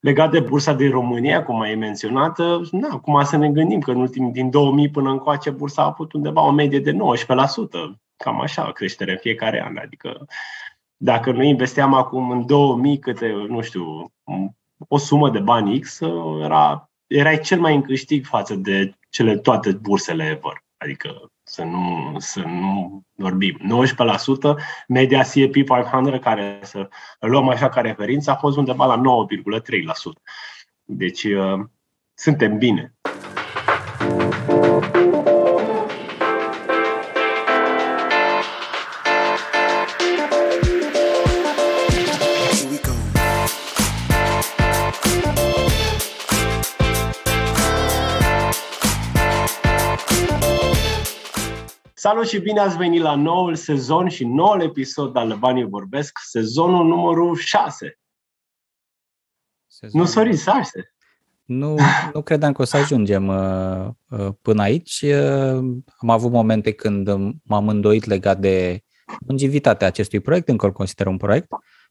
Legat de bursa din România, cum ai menționat, na, acum să ne gândim că în ultimii din 2000 până încoace bursa a avut undeva o medie de 19%, cam așa creștere în fiecare an. Adică dacă noi investeam acum în 2000 câte, nu știu, o sumă de bani X, era, erai cel mai în câștig față de cele toate bursele ever. Adică să nu, să nu vorbim. 19%, media CEP 500, care să luăm așa ca referință, a fost undeva la 9,3%. Deci uh, suntem bine. Salut și bine ați venit la noul sezon și noul episod al Banii Vorbesc, sezonul numărul 6. Sezon. Nu, Sorin, 6. Nu, nu credeam că o să ajungem uh, uh, până aici. Uh, am avut momente când m-am îndoit legat de longevitatea acestui proiect, încă îl consider un proiect,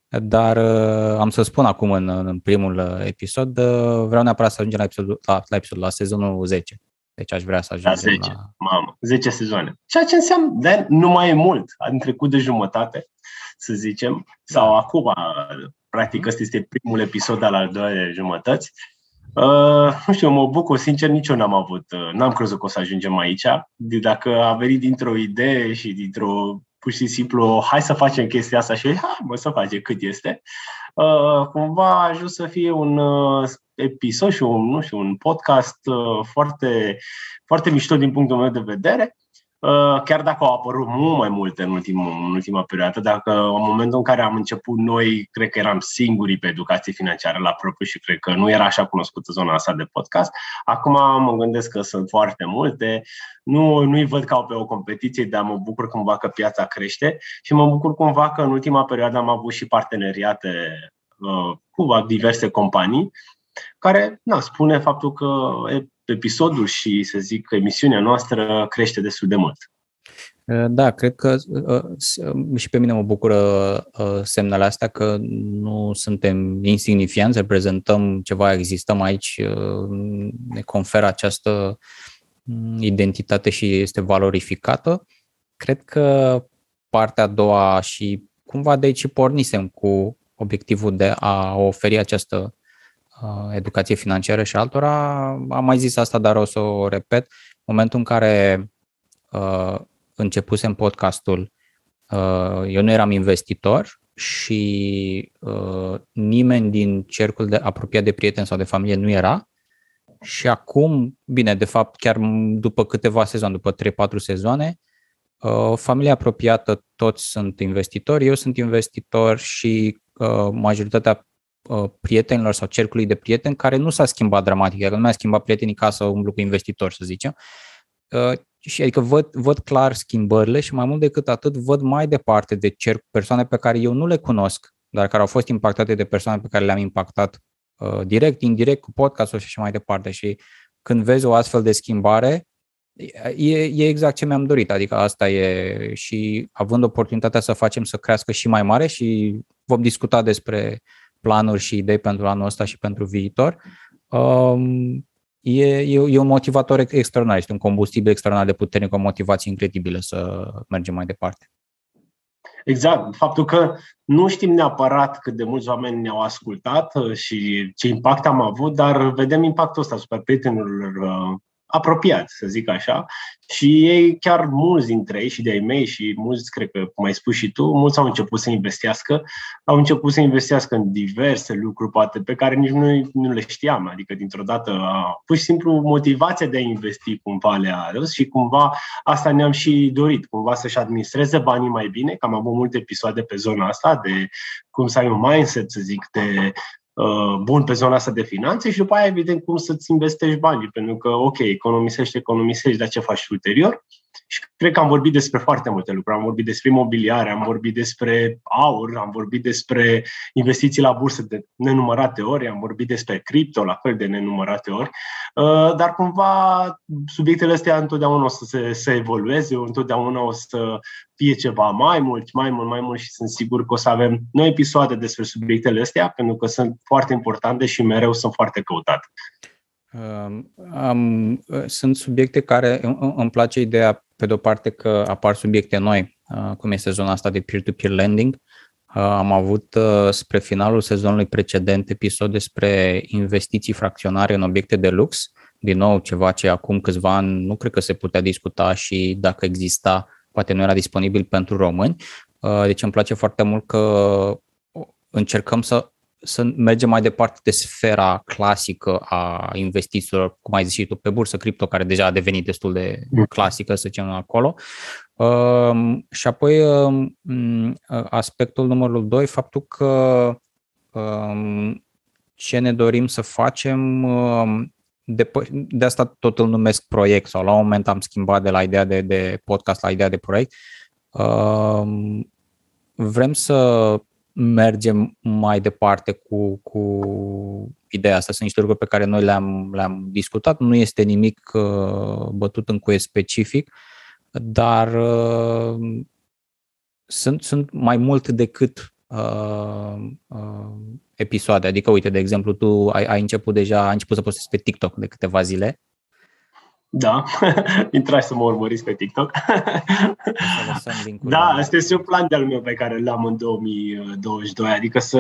dar uh, am să spun acum în, în primul episod, uh, vreau neapărat să ajungem la episodul, la, la, episodul, la sezonul 10. Deci aș vrea să ajungem la 10. La... Mamă, 10 sezoane. Ceea ce înseamnă, de nu mai e mult. Am trecut de jumătate, să zicem. Sau da. acum, practic, ăsta este primul episod al al doilea jumătăți. Uh, nu știu, mă bucur, sincer, nici eu n-am avut, uh, n-am crezut că o să ajungem aici. De dacă a venit dintr-o idee și dintr-o pur și simplu, hai să facem chestia asta și hai, mă, să facem cât este. Uh, cumva a ajuns să fie un uh, episod și un, nu știu, un podcast uh, foarte, foarte mișto din punctul meu de vedere. Uh, chiar dacă au apărut mult mai multe în, ultimul, în ultima perioadă, dacă în momentul în care am început noi, cred că eram singurii pe educație financiară la propriu și cred că nu era așa cunoscută zona asta de podcast. Acum mă gândesc că sunt foarte multe. Nu, nu-i văd ca pe o competiție, dar mă bucur cumva că piața crește și mă bucur cumva că în ultima perioadă am avut și parteneriate uh, cu diverse companii care na, spune faptul că episodul și, să zic, emisiunea noastră crește destul de mult. Da, cred că și pe mine mă bucură semnele astea că nu suntem insignifianți, reprezentăm ceva, existăm aici, ne conferă această identitate și este valorificată. Cred că partea a doua și cumva de aici pornisem cu obiectivul de a oferi această Uh, educație financiară și altora. Am mai zis asta, dar o să o repet. Momentul în care uh, începusem podcastul, uh, eu nu eram investitor și uh, nimeni din cercul de apropiat de prieteni sau de familie nu era. Și acum, bine, de fapt, chiar după câteva sezoane, după 3-4 sezoane, uh, familia apropiată toți sunt investitori, eu sunt investitor și uh, majoritatea Uh, prietenilor sau cercului de prieteni care nu s-a schimbat dramatic, adică nu mi-a schimbat prietenii ca să umblu cu investitori, să zicem. Uh, și adică văd, văd clar schimbările și mai mult decât atât văd mai departe de cerc persoane pe care eu nu le cunosc, dar care au fost impactate de persoane pe care le-am impactat uh, direct, indirect, cu podcastul și așa mai departe. Și când vezi o astfel de schimbare, e, e exact ce mi-am dorit, adică asta e și având oportunitatea să facem să crească și mai mare și vom discuta despre planuri și idei pentru anul ăsta și pentru viitor, um, e, e, e un motivator extraordinar, este un combustibil extraordinar de puternic, o motivație incredibilă să mergem mai departe. Exact. Faptul că nu știm neapărat cât de mulți oameni ne-au ascultat uh, și ce impact am avut, dar vedem impactul ăsta asupra prietenilor uh, apropiați, să zic așa, și ei, chiar mulți dintre ei și de-ai mei și mulți, cred că, cum ai spus și tu, mulți au început să investească, au început să investească în diverse lucruri, poate, pe care nici noi nu le știam, adică dintr-o dată, pur și simplu, motivația de a investi cumva le-a adus și cumva asta ne-am și dorit, cumva să-și administreze banii mai bine, că am avut multe episoade pe zona asta de cum să ai un mindset, să zic, de Uh, bun pe zona asta de finanțe și după aia, evident, cum să-ți investești banii. Pentru că, ok, economisești, economisești, dar ce faci ulterior? Și cred că am vorbit despre foarte multe lucruri. Am vorbit despre imobiliare, am vorbit despre aur, am vorbit despre investiții la bursă de nenumărate ori, am vorbit despre cripto la fel de nenumărate ori, uh, dar cumva subiectele astea întotdeauna o să se să evolueze, întotdeauna o să fie ceva mai mult, mai mult, mai mult și sunt sigur că o să avem noi episoade despre subiectele astea, pentru că sunt foarte importante și mereu sunt foarte căutate. Um, sunt subiecte care îmi place ideea, pe de-o parte, că apar subiecte noi, uh, cum este zona asta de peer-to-peer lending. Uh, am avut uh, spre finalul sezonului precedent episod despre investiții fracționare în obiecte de lux. Din nou, ceva ce acum câțiva ani nu cred că se putea discuta și dacă exista, poate nu era disponibil pentru români. Deci îmi place foarte mult că încercăm să să mergem mai departe de sfera clasică a investițiilor, cum ai zis și tu, pe bursă cripto, care deja a devenit destul de mm. clasică, să zicem, acolo. Um, și apoi um, aspectul numărul 2, faptul că um, ce ne dorim să facem, um, de, de asta tot îl numesc proiect sau la un moment am schimbat de la ideea de, de podcast la ideea de proiect. Um, vrem să mergem mai departe cu, cu ideea asta. Sunt niște lucruri pe care noi le-am, le-am discutat. Nu este nimic uh, bătut în cuie specific, dar uh, sunt, sunt mai mult decât uh, uh, episoade. Adică, uite, de exemplu, tu ai, ai început deja, ai început să postezi pe TikTok de câteva zile da, intrați să mă urmăriți pe TikTok. da, asta este un plan de-al meu pe care l-am în 2022, adică să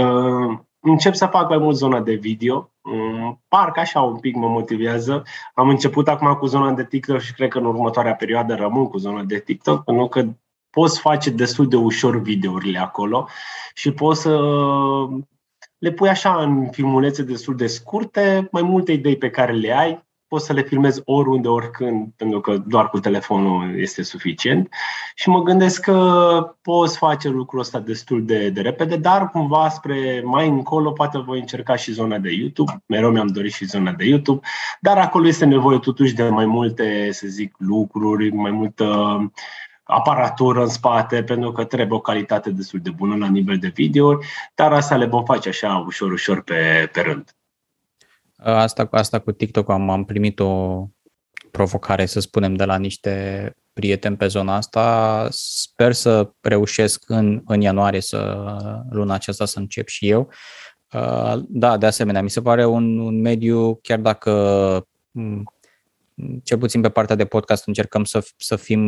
încep să fac mai mult zona de video. Mm, parcă așa un pic mă motivează. Am început acum cu zona de TikTok și cred că în următoarea perioadă rămân cu zona de TikTok, pentru că poți face destul de ușor videourile acolo și poți să le pui așa în filmulețe destul de scurte, mai multe idei pe care le ai, poți să le filmezi oriunde, oricând, pentru că doar cu telefonul este suficient. Și mă gândesc că poți face lucrul ăsta destul de, de repede, dar cumva spre mai încolo poate voi încerca și zona de YouTube. Mereu mi-am dorit și zona de YouTube, dar acolo este nevoie totuși de mai multe, să zic, lucruri, mai multă aparatură în spate, pentru că trebuie o calitate destul de bună la nivel de video, dar asta le vom face așa ușor, ușor pe, pe rând. Asta, asta cu TikTok am, am primit o provocare, să spunem, de la niște prieteni pe zona asta. Sper să reușesc în, în ianuarie să luna aceasta să încep și eu. Da, de asemenea, mi se pare un, un mediu, chiar dacă cel puțin pe partea de podcast încercăm să, să fim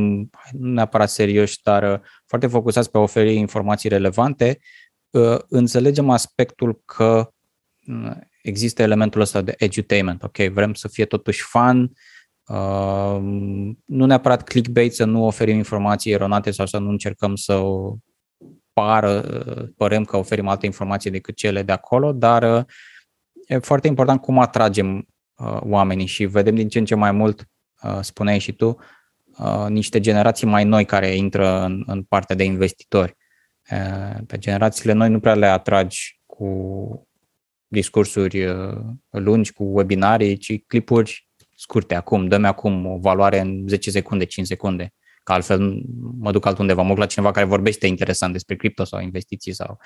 nu neapărat serioși, dar foarte focusați pe a oferi informații relevante, înțelegem aspectul că există elementul ăsta de edutainment, ok, vrem să fie totuși fun, uh, nu neapărat clickbait, să nu oferim informații eronate sau să nu încercăm să o pară, părem că oferim alte informații decât cele de acolo, dar uh, e foarte important cum atragem uh, oamenii și vedem din ce în ce mai mult, uh, spuneai și tu, uh, niște generații mai noi care intră în, în partea de investitori. Uh, pe generațiile noi nu prea le atragi cu discursuri uh, lungi cu webinarii, ci clipuri scurte acum, dă-mi acum o valoare în 10 secunde, 5 secunde, că altfel mă duc altundeva, mă duc la cineva care vorbește interesant despre cripto sau investiții sau...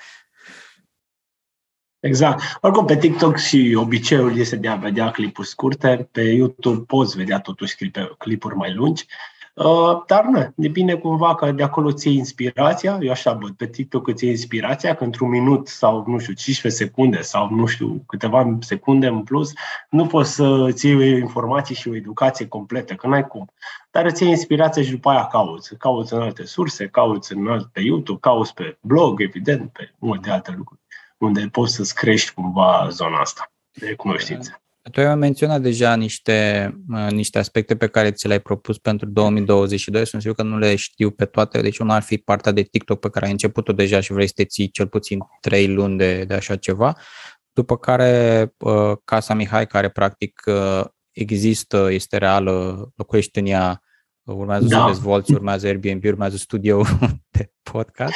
Exact. Oricum, pe TikTok și obiceiul este de a vedea clipuri scurte, pe YouTube poți vedea totuși clipuri mai lungi. Uh, dar nu, depinde cumva că de acolo ți inspirația, eu așa văd, pe TikTok îți inspirația, că într-un minut sau, nu știu, 15 secunde sau, nu știu, câteva secunde în plus, nu poți să ți iei informații și o educație completă, că n-ai cum. Dar îți iei inspirația și după aia cauți. Cauți în alte surse, cauți în alte, pe YouTube, cauți pe blog, evident, pe multe alte lucruri, unde poți să-ți crești cumva zona asta de cunoștințe. Tu ai menționat deja niște, niște aspecte pe care ți le-ai propus pentru 2022, sunt sigur că nu le știu pe toate, deci una ar fi partea de TikTok pe care ai început-o deja și vrei să te ții cel puțin 3 luni de, de așa ceva, după care Casa Mihai, care practic există, este reală, locuiești în ea, urmează da. să dezvolți, urmează Airbnb, urmează studio de podcast.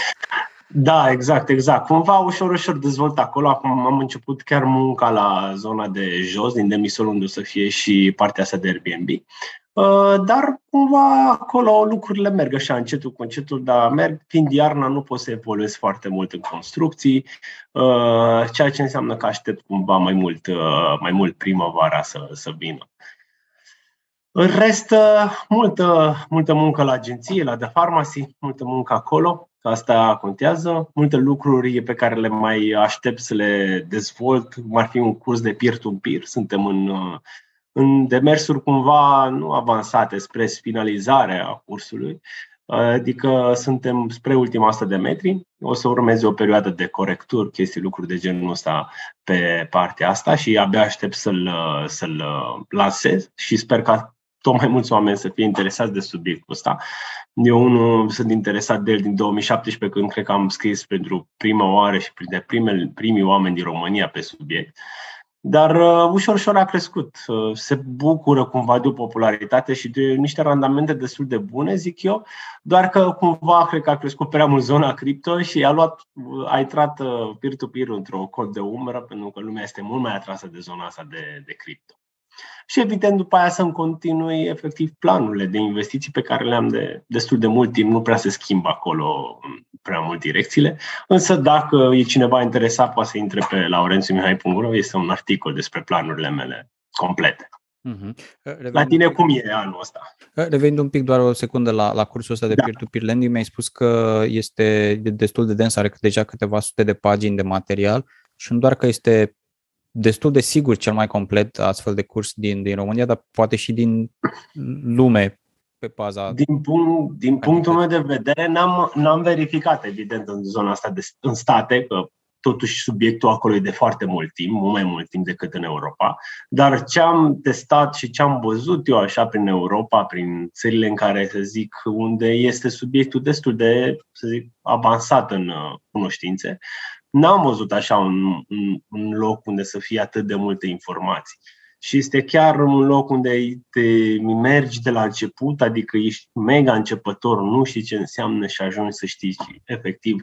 Da, exact, exact. Cumva ușor, ușor dezvolt acolo. Acum am început chiar munca la zona de jos, din demisol, unde o să fie și partea asta de Airbnb. Uh, dar cumva acolo lucrurile merg așa încetul cu încetul, dar merg. Fiind iarna, nu poți să evoluezi foarte mult în construcții, uh, ceea ce înseamnă că aștept cumva mai mult, uh, mai mult primăvara să, să vină. În rest, multă, multă muncă la agenție, la The Pharmacy, multă muncă acolo, asta contează. Multe lucruri pe care le mai aștept să le dezvolt, cum ar fi un curs de peer-to-peer. Suntem în în demersuri cumva nu avansate spre finalizarea cursului, adică suntem spre ultima 100 de metri, o să urmeze o perioadă de corecturi, chestii, lucruri de genul ăsta pe partea asta și abia aștept să-l, să-l lansez și sper ca tot mai mulți oameni să fie interesați de subiectul ăsta. Eu unul sunt interesat de el din 2017, când cred că am scris pentru prima oară și printre primii oameni din România pe subiect. Dar uh, ușor, ușor a crescut. Uh, se bucură cumva de o popularitate și de niște randamente destul de bune, zic eu, doar că cumva cred că a crescut prea mult zona cripto și a luat, a intrat uh, peer-to-peer într-o cod de umbră, pentru că lumea este mult mai atrasă de zona asta de, de cripto și evident după aia să-mi continui efectiv planurile de investiții pe care le-am de destul de mult timp, nu prea se schimbă acolo prea mult direcțiile, însă dacă e cineva interesat poate să intre pe laurențiumihai.ro, este un articol despre planurile mele complete. Mm-hmm. La tine cum e anul ăsta? Revenind un pic doar o secundă la, la cursul ăsta de da. peer-to-peer lending, mi-ai spus că este destul de dens, are deja câteva sute de pagini de material și nu doar că este destul de sigur cel mai complet astfel de curs din, din România, dar poate și din lume pe baza. Din, punct, din punctul meu de vedere, n-am, n-am verificat, evident, în zona asta de, în state, că totuși subiectul acolo e de foarte mult timp, mult mai mult timp decât în Europa, dar ce am testat și ce am văzut eu așa prin Europa, prin țările în care, să zic, unde este subiectul destul de, să zic, avansat în uh, cunoștințe, n-am văzut așa un, un, un loc unde să fie atât de multe informații. Și este chiar un loc unde te mergi de la început, adică ești mega începător, nu știi ce înseamnă și ajungi să știi efectiv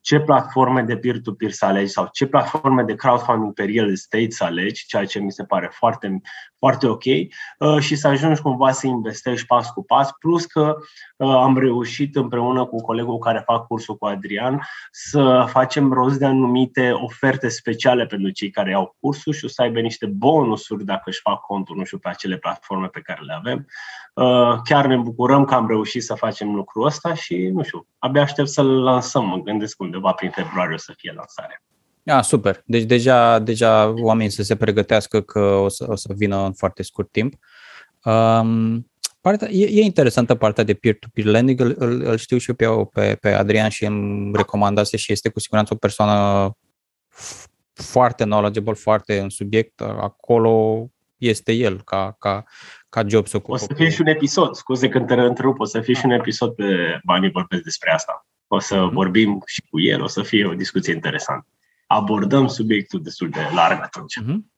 ce platforme de peer-to-peer să alegi sau ce platforme de crowdfunding pe real estate să alegi, ceea ce mi se pare foarte, foarte ok, uh, și să ajungi cumva să investești pas cu pas, plus că uh, am reușit împreună cu colegul care fac cursul cu Adrian să facem rost de anumite oferte speciale pentru cei care au cursul și o să aibă niște bonusuri dacă își fac contul, nu știu, pe acele platforme pe care le avem. Uh, chiar ne bucurăm că am reușit să facem lucrul ăsta și, nu știu, abia aștept să-l lansăm. Mă gândesc undeva prin februarie o să fie lansarea. Ah, super. Deci deja, deja oamenii să se pregătească că o să, o să vină în foarte scurt timp. Um, partea, e, e interesantă partea de peer-to-peer lending, îl, îl, îl știu și eu pe, pe, pe Adrian și îmi recomandase și este cu siguranță o persoană foarte knowledgeable, foarte în subiect. Acolo este el ca, ca, ca job să O să fie și un episod, scuze că te întrerup, o să fie și un episod pe Banii vorbesc despre asta. O să mm-hmm. vorbim și cu el, o să fie o discuție interesantă. Abordăm subiectul destul de larg atunci. Mm-hmm.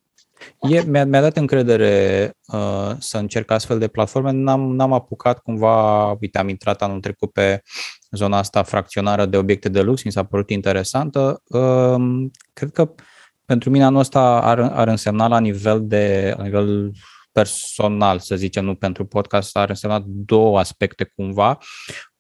E, mi-a, mi-a dat încredere uh, să încerc astfel de platforme. N-am, n-am apucat cumva, uite, am intrat anul trecut pe zona asta fracționară de obiecte de lux, mi s-a părut interesantă. Uh, cred că pentru mine anul ăsta ar, ar însemna la nivel de la nivel personal, să zicem, nu pentru podcast, ar însemna două aspecte cumva.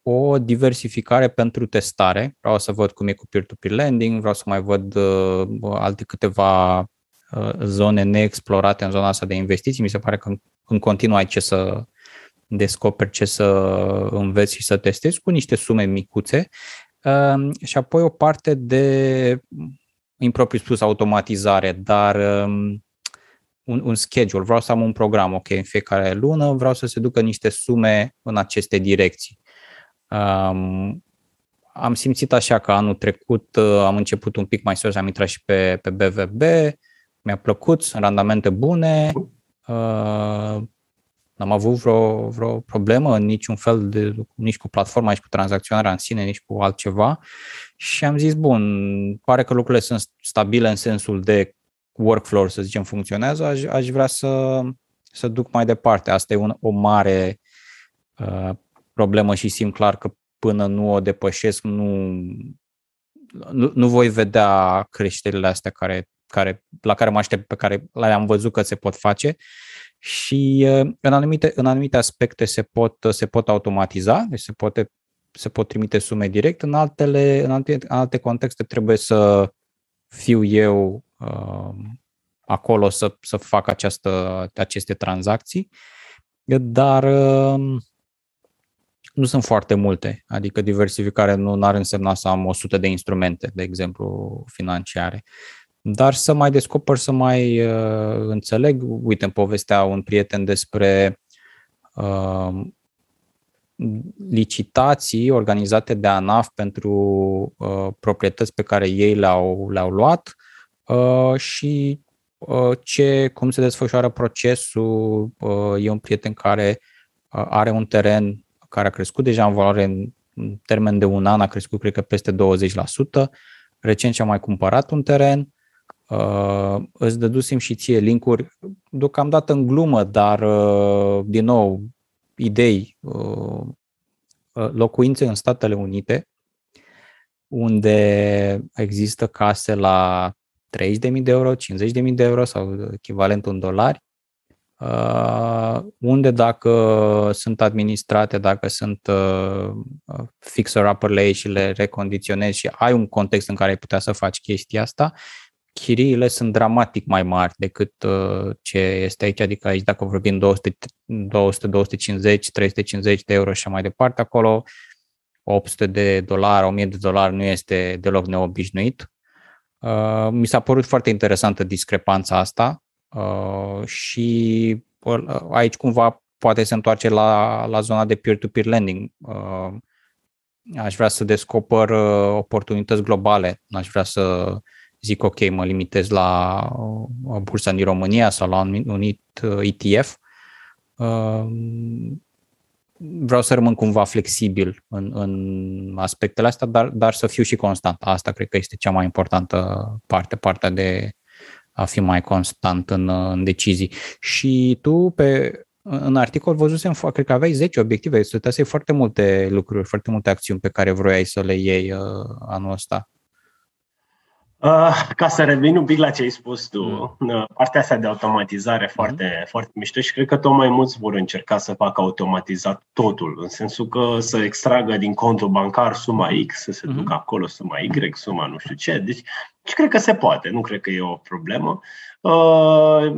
O diversificare pentru testare. Vreau să văd cum e cu peer-to-peer lending, vreau să mai văd uh, alte câteva uh, zone neexplorate în zona asta de investiții. Mi se pare că în, în continuu ai ce să descoperi, ce să înveți și să testezi cu niște sume micuțe. Uh, și apoi o parte de impropriu spus automatizare, dar um, un, un schedule, vreau să am un program, ok, în fiecare lună vreau să se ducă niște sume în aceste direcții. Um, am simțit așa că anul trecut uh, am început un pic mai serios, am intrat și pe, pe BVB, mi-a plăcut, sunt randamente bune, uh, n-am avut vreo, vreo problemă în niciun fel, de, nici cu platforma, nici cu tranzacționarea în sine, nici cu altceva și am zis, bun, pare că lucrurile sunt stabile în sensul de workflow, să zicem, funcționează, aș, aș vrea să, să duc mai departe. Asta e un, o mare uh, problemă și simt clar că până nu o depășesc, nu, nu, nu voi vedea creșterile astea care, care, la care mă aștept, pe care le-am văzut că se pot face. Și în anumite, în anumite aspecte se pot, se pot automatiza, deci se, poate, se pot trimite sume direct, în altele, în alte, în alte contexte trebuie să fiu eu uh, acolo să, să fac această, aceste tranzacții, dar uh, nu sunt foarte multe, adică diversificare nu ar însemna să am 100 de instrumente, de exemplu, financiare. Dar să mai descoper, să mai uh, înțeleg, uite, în povestea un prieten despre uh, licitații organizate de ANAF pentru uh, proprietăți pe care ei le-au, le-au luat uh, și uh, ce, cum se desfășoară procesul. Uh, e un prieten care uh, are un teren care a crescut deja în valoare în termen de un an, a crescut cred că peste 20%. Recent și-a mai cumpărat un teren. Uh, îți dădusem și ție linkuri, deocamdată în glumă, dar uh, din nou idei, uh, uh locuințe în Statele Unite, unde există case la 30.000 de euro, 50.000 de euro sau echivalentul în dolari, Uh, unde dacă sunt administrate, dacă sunt uh, fixer-upper și le recondiționezi și ai un context în care ai putea să faci chestia asta, chiriile sunt dramatic mai mari decât uh, ce este aici, adică aici dacă vorbim 200, 200 250, 350 de euro și mai departe, acolo 800 de dolari, 1000 de dolari nu este deloc neobișnuit. Uh, mi s-a părut foarte interesantă discrepanța asta Uh, și uh, aici cumva poate se întoarce la, la zona de peer-to-peer lending. Uh, aș vrea să descoper oportunități globale, aș vrea să zic ok, mă limitez la bursa din România sau la un unit ETF. Vreau să rămân cumva flexibil în, în aspectele astea, dar, dar să fiu și constant. Asta cred că este cea mai importantă parte, partea de a fi mai constant în, în decizii. Și tu pe, în articol văzusem, cred că aveai 10 obiective, stăteai foarte multe lucruri, foarte multe acțiuni pe care vroiai să le iei uh, anul ăsta. Uh, ca să revin un pic la ce ai spus tu, mm. uh, partea asta de automatizare foarte, mm. foarte mișto și cred că tot mai mulți vor încerca să facă automatizat totul, în sensul că să extragă din contul bancar suma X, să se mm. ducă acolo suma Y, suma nu știu ce. Deci, și cred că se poate, nu cred că e o problemă. Uh,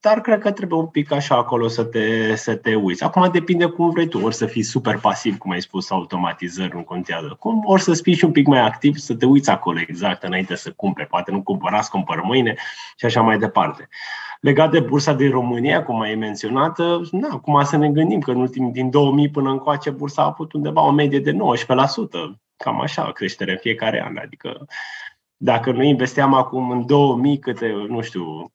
dar cred că trebuie un pic așa acolo să te, să te uiți. Acum depinde cum vrei tu, ori să fii super pasiv, cum ai spus, automatizări nu contează cum, ori să fii și un pic mai activ, să te uiți acolo exact înainte să cumpere. Poate nu cumpărați, cumpăr mâine și așa mai departe. Legat de bursa din România, cum ai menționat, na, acum să ne gândim că în ultimii, din 2000 până încoace, bursa a avut undeva o medie de 19%, cam așa, creștere în fiecare an. Adică dacă noi investeam acum în 2000 câte, nu știu,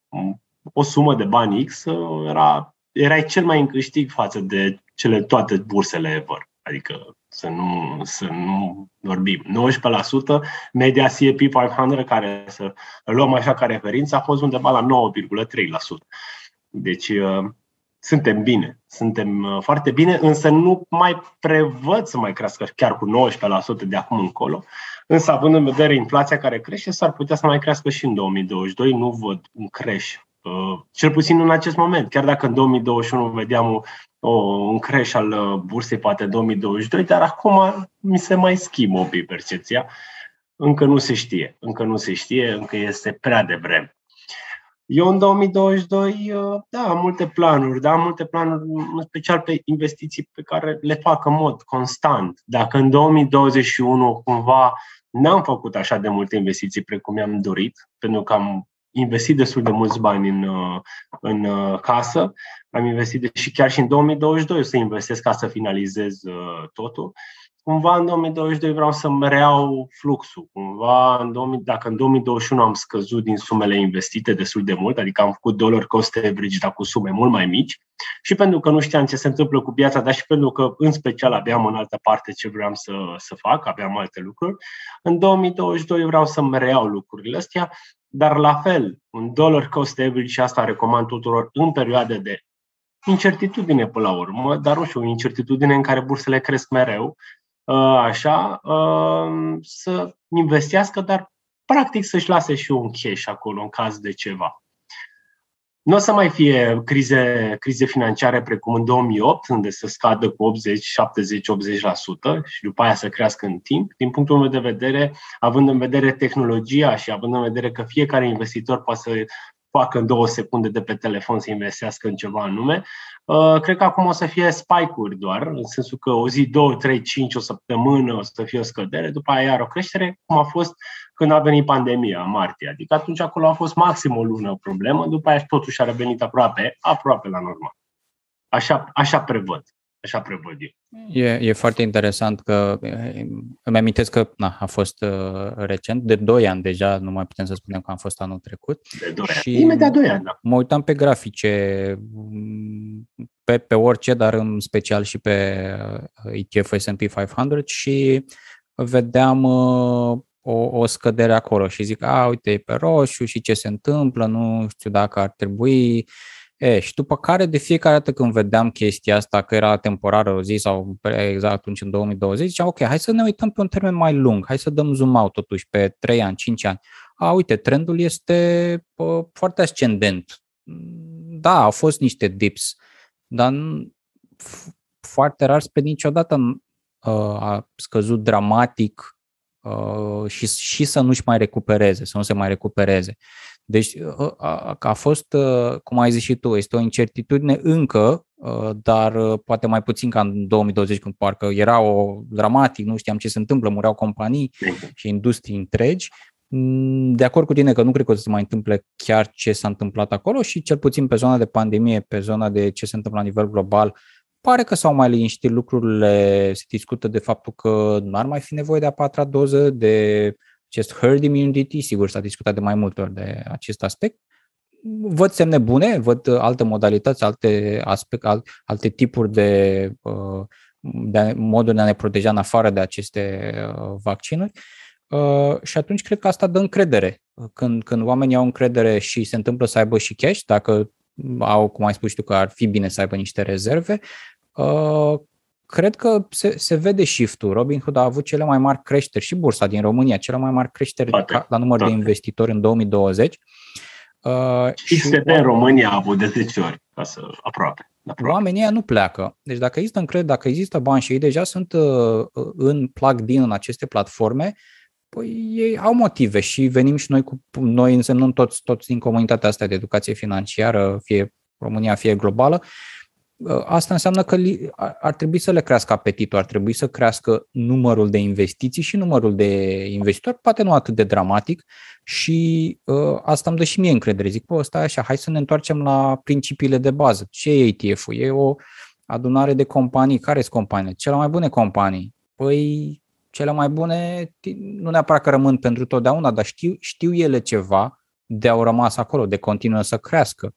o sumă de bani X, era, erai cel mai în câștig față de cele toate bursele ever. Adică să nu, să nu vorbim. 19%, media S&P 500, care să luăm așa ca referință, a fost undeva la 9,3%. Deci uh, suntem bine, suntem uh, foarte bine, însă nu mai prevăd să mai crească chiar cu 19% de acum încolo. Însă, având în vedere inflația care crește, s-ar putea să mai crească și în 2022. Nu văd un creș Uh, cel puțin în acest moment. Chiar dacă în 2021 vedeam o, un crash al uh, bursei, poate în 2022, dar acum mi se mai schimbă un pic percepția. Încă nu se știe, încă nu se știe, încă este prea devreme. Eu în 2022, uh, da, am multe planuri, da, am multe planuri, în special pe investiții pe care le fac în mod constant. Dacă în 2021 cumva n-am făcut așa de multe investiții precum mi-am dorit, pentru că am investit destul de mulți bani în, uh, în uh, casă. Am investit și chiar și în 2022 o să investesc ca să finalizez uh, totul. Cumva în 2022 vreau să-mi reau fluxul. Cumva, în 2000, dacă în 2021 am scăzut din sumele investite destul de mult, adică am făcut dollar cost average, dar cu sume mult mai mici, și pentru că nu știam ce se întâmplă cu piața, dar și pentru că în special aveam în altă parte ce vreau să, să fac, aveam alte lucruri, în 2022 vreau să-mi reiau lucrurile astea dar la fel, un dollar cost average și asta recomand tuturor în perioade de incertitudine până la urmă, dar nu știu, incertitudine în care bursele cresc mereu, uh, așa, uh, să investească, dar practic să-și lase și un cash acolo în caz de ceva. Nu o să mai fie crize, crize financiare precum în 2008, unde să scadă cu 80, 70, 80% și după aia să crească în timp. Din punctul meu de vedere, având în vedere tehnologia și având în vedere că fiecare investitor poate să facă în două secunde de pe telefon să investească în ceva anume, Uh, cred că acum o să fie spike-uri doar, în sensul că o zi, două, trei, cinci, o săptămână o să fie o scădere, după aia iar o creștere, cum a fost când a venit pandemia, în martie. Adică atunci acolo a fost maxim o lună o problemă, după aia totuși a revenit aproape, aproape la normal. Așa, așa prevăd. Așa prevăd eu. E, e foarte interesant că îmi amintesc că na, a fost uh, recent, de 2 ani deja, nu mai putem să spunem că am fost anul trecut. De 2 ani. Imediat 2 ani, da. Mă uitam pe grafice, pe, pe orice, dar în special și pe uh, ETF S&P 500 și vedeam uh, o, o scădere acolo și zic, a, uite, e pe roșu și ce se întâmplă, nu știu dacă ar trebui E, și după care, de fiecare dată când vedeam chestia asta, că era temporară o zi sau exact atunci în 2020, ziceam, ok, hai să ne uităm pe un termen mai lung, hai să dăm zoom out totuși pe 3 ani, 5 ani. A, uite, trendul este pă, foarte ascendent. Da, au fost niște dips, dar foarte rar spre niciodată a scăzut dramatic și, și să nu-și mai recupereze, să nu se mai recupereze. Deci ă, a, a fost, ă, cum ai zis și tu, este o incertitudine încă, ă, dar poate mai puțin ca în 2020, când parcă era o dramatic, nu știam ce se întâmplă, mureau companii și industrii întregi. Mm, de acord cu tine că nu cred că o să se mai întâmple chiar ce s-a întâmplat acolo și cel puțin pe zona de pandemie, pe zona de ce se întâmplă la nivel global, pare că s-au mai liniștit lucrurile, se discută de faptul că nu ar mai fi nevoie de a patra doză, de acest herd immunity, sigur s-a discutat de mai multe ori de acest aspect. Văd semne bune, văd alte modalități, alte, aspect, alte tipuri de, uh, de moduri de a ne proteja în afară de aceste uh, vaccinuri. Uh, și atunci cred că asta dă încredere. Când, când oamenii au încredere și se întâmplă să aibă și cash, dacă au, cum ai spus tu, că ar fi bine să aibă niște rezerve, cred că se, se vede shift-ul. Robinhood a avut cele mai mari creșteri și bursa din România, cele mai mari creșteri Poate. la număr Poate. de investitori în 2020. Uh, și XTB în România a avut de 10 ori, ca să aproape. aproape. Oamenii nu pleacă. Deci dacă există încredere, dacă există bani și ei deja sunt uh, în plug din în aceste platforme, păi ei au motive și venim și noi cu noi însemnăm toți, toți din comunitatea asta de educație financiară, fie România, fie globală, Ă, asta înseamnă că ar trebui să le crească apetitul, ar trebui să crească numărul de investiții și numărul de investitori, poate nu atât de dramatic și uh, asta îmi dă și mie încredere. Zic, bă, stai așa, hai să ne întoarcem la principiile de bază. Ce e ETF-ul? E o adunare de companii. Care sunt companiile? Cele mai bune companii. Păi, cele mai bune, nu neapărat că rămân pentru totdeauna, dar știu, știu ele ceva de au rămas acolo, de continuă să crească.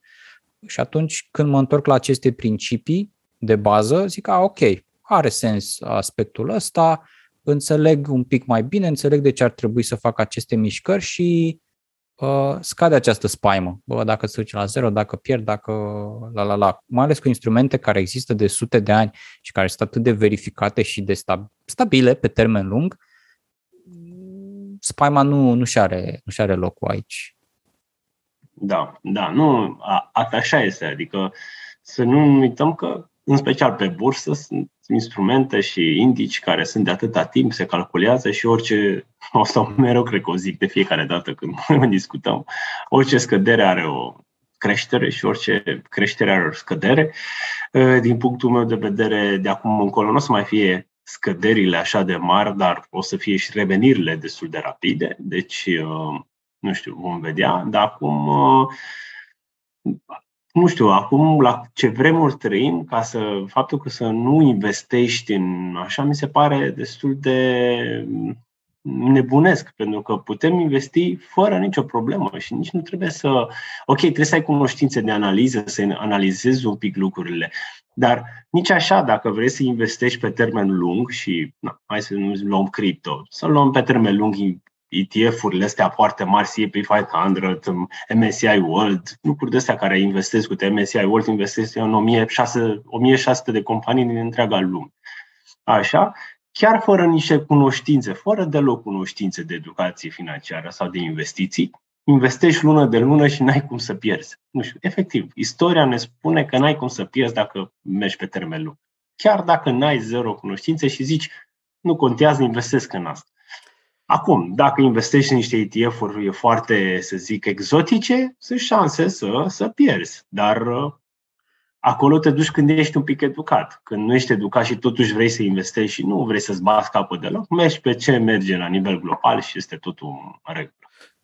Și atunci când mă întorc la aceste principii de bază, zic, a, ok, are sens aspectul ăsta, înțeleg un pic mai bine, înțeleg de ce ar trebui să fac aceste mișcări și uh, scade această spaimă. Bă, dacă se duce la zero, dacă pierd, dacă la la la. Mai ales cu instrumente care există de sute de ani și care sunt atât de verificate și de stabile pe termen lung, spaima nu, nu și are, nu și are locul aici. Da, da, nu, a, așa este, adică să nu uităm că, în special pe bursă, sunt instrumente și indici care sunt de atâta timp, se calculează și orice, o să mereu cred că o zic de fiecare dată când discutăm, orice scădere are o creștere și orice creștere are o scădere. Din punctul meu de vedere, de acum încolo nu o să mai fie scăderile așa de mari, dar o să fie și revenirile destul de rapide. Deci nu știu, vom vedea, dar acum, uh, nu știu, acum la ce vremuri trăim, ca să, faptul că să nu investești în așa, mi se pare destul de nebunesc, pentru că putem investi fără nicio problemă și nici nu trebuie să... Ok, trebuie să ai cunoștințe de analiză, să analizezi un pic lucrurile, dar nici așa, dacă vrei să investești pe termen lung și, na, hai să nu luăm cripto, să luăm pe termen lung ETF-urile astea foarte mari, CP 500, MSCI World, lucruri de astea care investesc cu MSCI World, investesc în 1600, 1600 de companii din întreaga lume. Așa, chiar fără niște cunoștințe, fără deloc cunoștințe de educație financiară sau de investiții, investești lună de lună și n-ai cum să pierzi. Nu știu, efectiv, istoria ne spune că n-ai cum să pierzi dacă mergi pe termen lung. Chiar dacă n-ai zero cunoștințe și zici, nu contează, investesc în asta. Acum, dacă investești în niște ETF-uri foarte, să zic, exotice, sunt șanse să, să pierzi. Dar uh, acolo te duci când ești un pic educat. Când nu ești educat și totuși vrei să investești și nu vrei să-ți bați capul deloc, mergi pe ce merge la nivel global și este totul în regulă.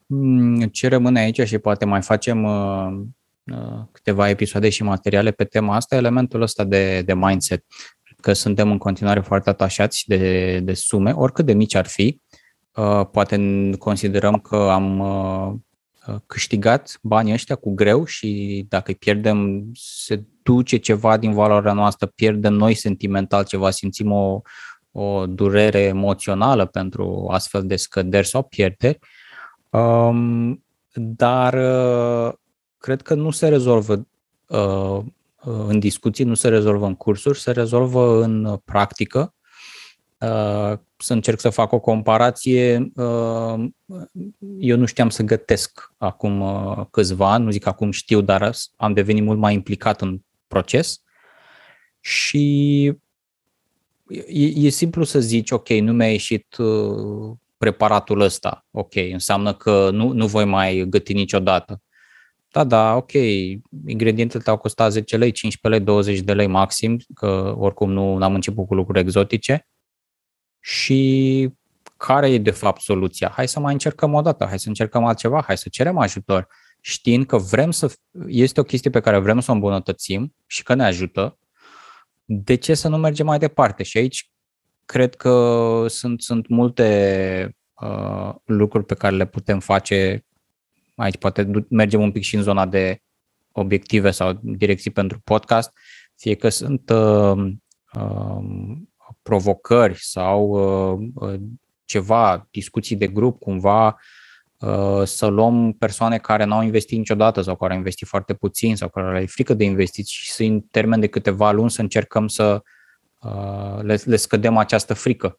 Mm, ce rămâne aici și poate mai facem uh, uh, câteva episoade și materiale pe tema asta, elementul ăsta de, de mindset. Că suntem în continuare foarte atașați de, de sume, oricât de mici ar fi. Uh, poate considerăm că am câștigat banii ăștia cu greu și dacă îi pierdem, se duce ceva din valoarea noastră, pierdem noi sentimental ceva, simțim o, o durere emoțională pentru astfel de scăderi sau pierderi. Um, dar uh, cred că nu se rezolvă uh, în discuții, nu se rezolvă în cursuri, se rezolvă în practică. Uh, să încerc să fac o comparație. Uh, eu nu știam să gătesc acum uh, câțiva ani, nu zic acum știu, dar am devenit mult mai implicat în proces și e, e simplu să zici, ok, nu mi-a ieșit uh, preparatul ăsta, ok, înseamnă că nu, nu voi mai găti niciodată. Da, da, ok, ingredientele te-au costat 10 lei, 15 lei, 20 de lei maxim, că oricum nu am început cu lucruri exotice. Și care e de fapt soluția? Hai să mai încercăm o dată, hai să încercăm altceva, hai să cerem ajutor, știind că vrem să, este o chestie pe care vrem să o îmbunătățim și că ne ajută, de ce să nu mergem mai departe? Și aici cred că sunt, sunt multe uh, lucruri pe care le putem face. Aici poate mergem un pic și în zona de obiective sau direcții pentru podcast, fie că sunt uh, uh, provocări sau uh, uh, ceva, discuții de grup, cumva uh, să luăm persoane care n-au investit niciodată sau care au investit foarte puțin sau care le frică de investiții și să în termen de câteva luni să încercăm să Uh, le, le scădem această frică.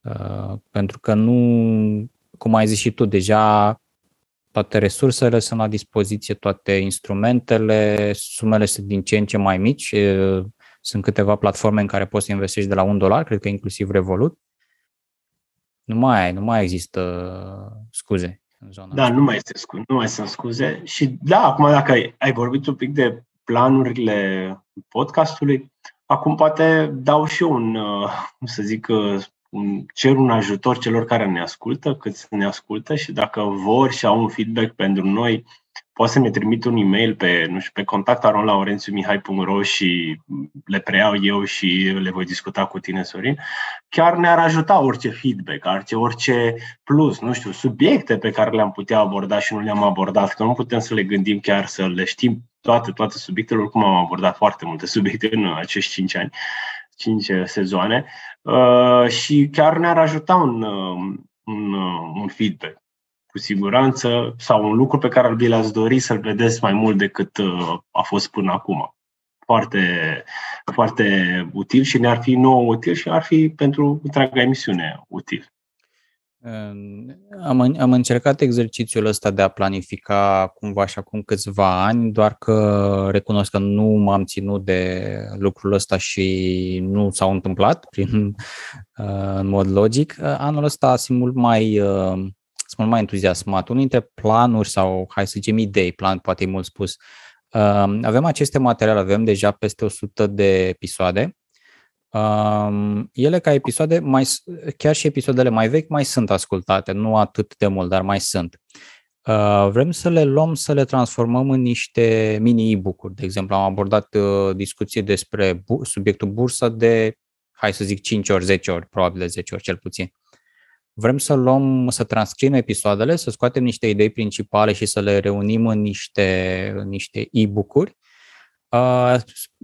Uh, pentru că nu, cum ai zis și tu, deja toate resursele sunt la dispoziție, toate instrumentele, sumele sunt din ce în ce mai mici, uh, sunt câteva platforme în care poți să investești de la un dolar, cred că inclusiv Revolut. Nu mai, nu mai există scuze în zona Da, asta. nu mai, este scuze, nu mai sunt scuze. Și da, acum dacă ai, ai vorbit un pic de planurile podcastului, Acum poate dau și eu un, uh, să zic, uh, un, cer un ajutor celor care ne ascultă, cât ne ascultă și dacă vor și au un feedback pentru noi, poate să ne trimit un e-mail pe, nu știu, pe contact.laurențiumihai.ro și le preiau eu și le voi discuta cu tine, Sorin. Chiar ne-ar ajuta orice feedback, orice, orice plus, nu știu, subiecte pe care le-am putea aborda și nu le-am abordat, că nu putem să le gândim chiar să le știm toate, toate subiectele, oricum am abordat foarte multe subiecte în acești 5 ani, 5 sezoane uh, și chiar ne-ar ajuta un, uh, un, uh, un feedback cu siguranță, sau un lucru pe care vi l-ați dori să-l vedeți mai mult decât a fost până acum. Foarte, foarte util și ne-ar fi nou util și ar fi pentru întreaga emisiune util. Am, am încercat exercițiul ăsta de a planifica cumva și acum câțiva ani, doar că recunosc că nu m-am ținut de lucrul ăsta și nu s-au întâmplat prin, uh, în mod logic. Anul ăsta sunt mult mai, uh, sunt mult mai entuziasmat. Unul dintre planuri sau, hai să zicem, idei, plan poate e mult spus, uh, avem aceste materiale, avem deja peste 100 de episoade Um, ele ca episoade, mai, chiar și episoadele mai vechi, mai sunt ascultate, nu atât de mult, dar mai sunt. Uh, vrem să le luăm, să le transformăm în niște mini e-book-uri. De exemplu, am abordat uh, discuții despre bu- subiectul bursă de, hai să zic, 5 ori, 10 ori, probabil de 10 ori cel puțin. Vrem să luăm, să transcriem episoadele, să scoatem niște idei principale și să le reunim în niște, în niște e-book-uri uh,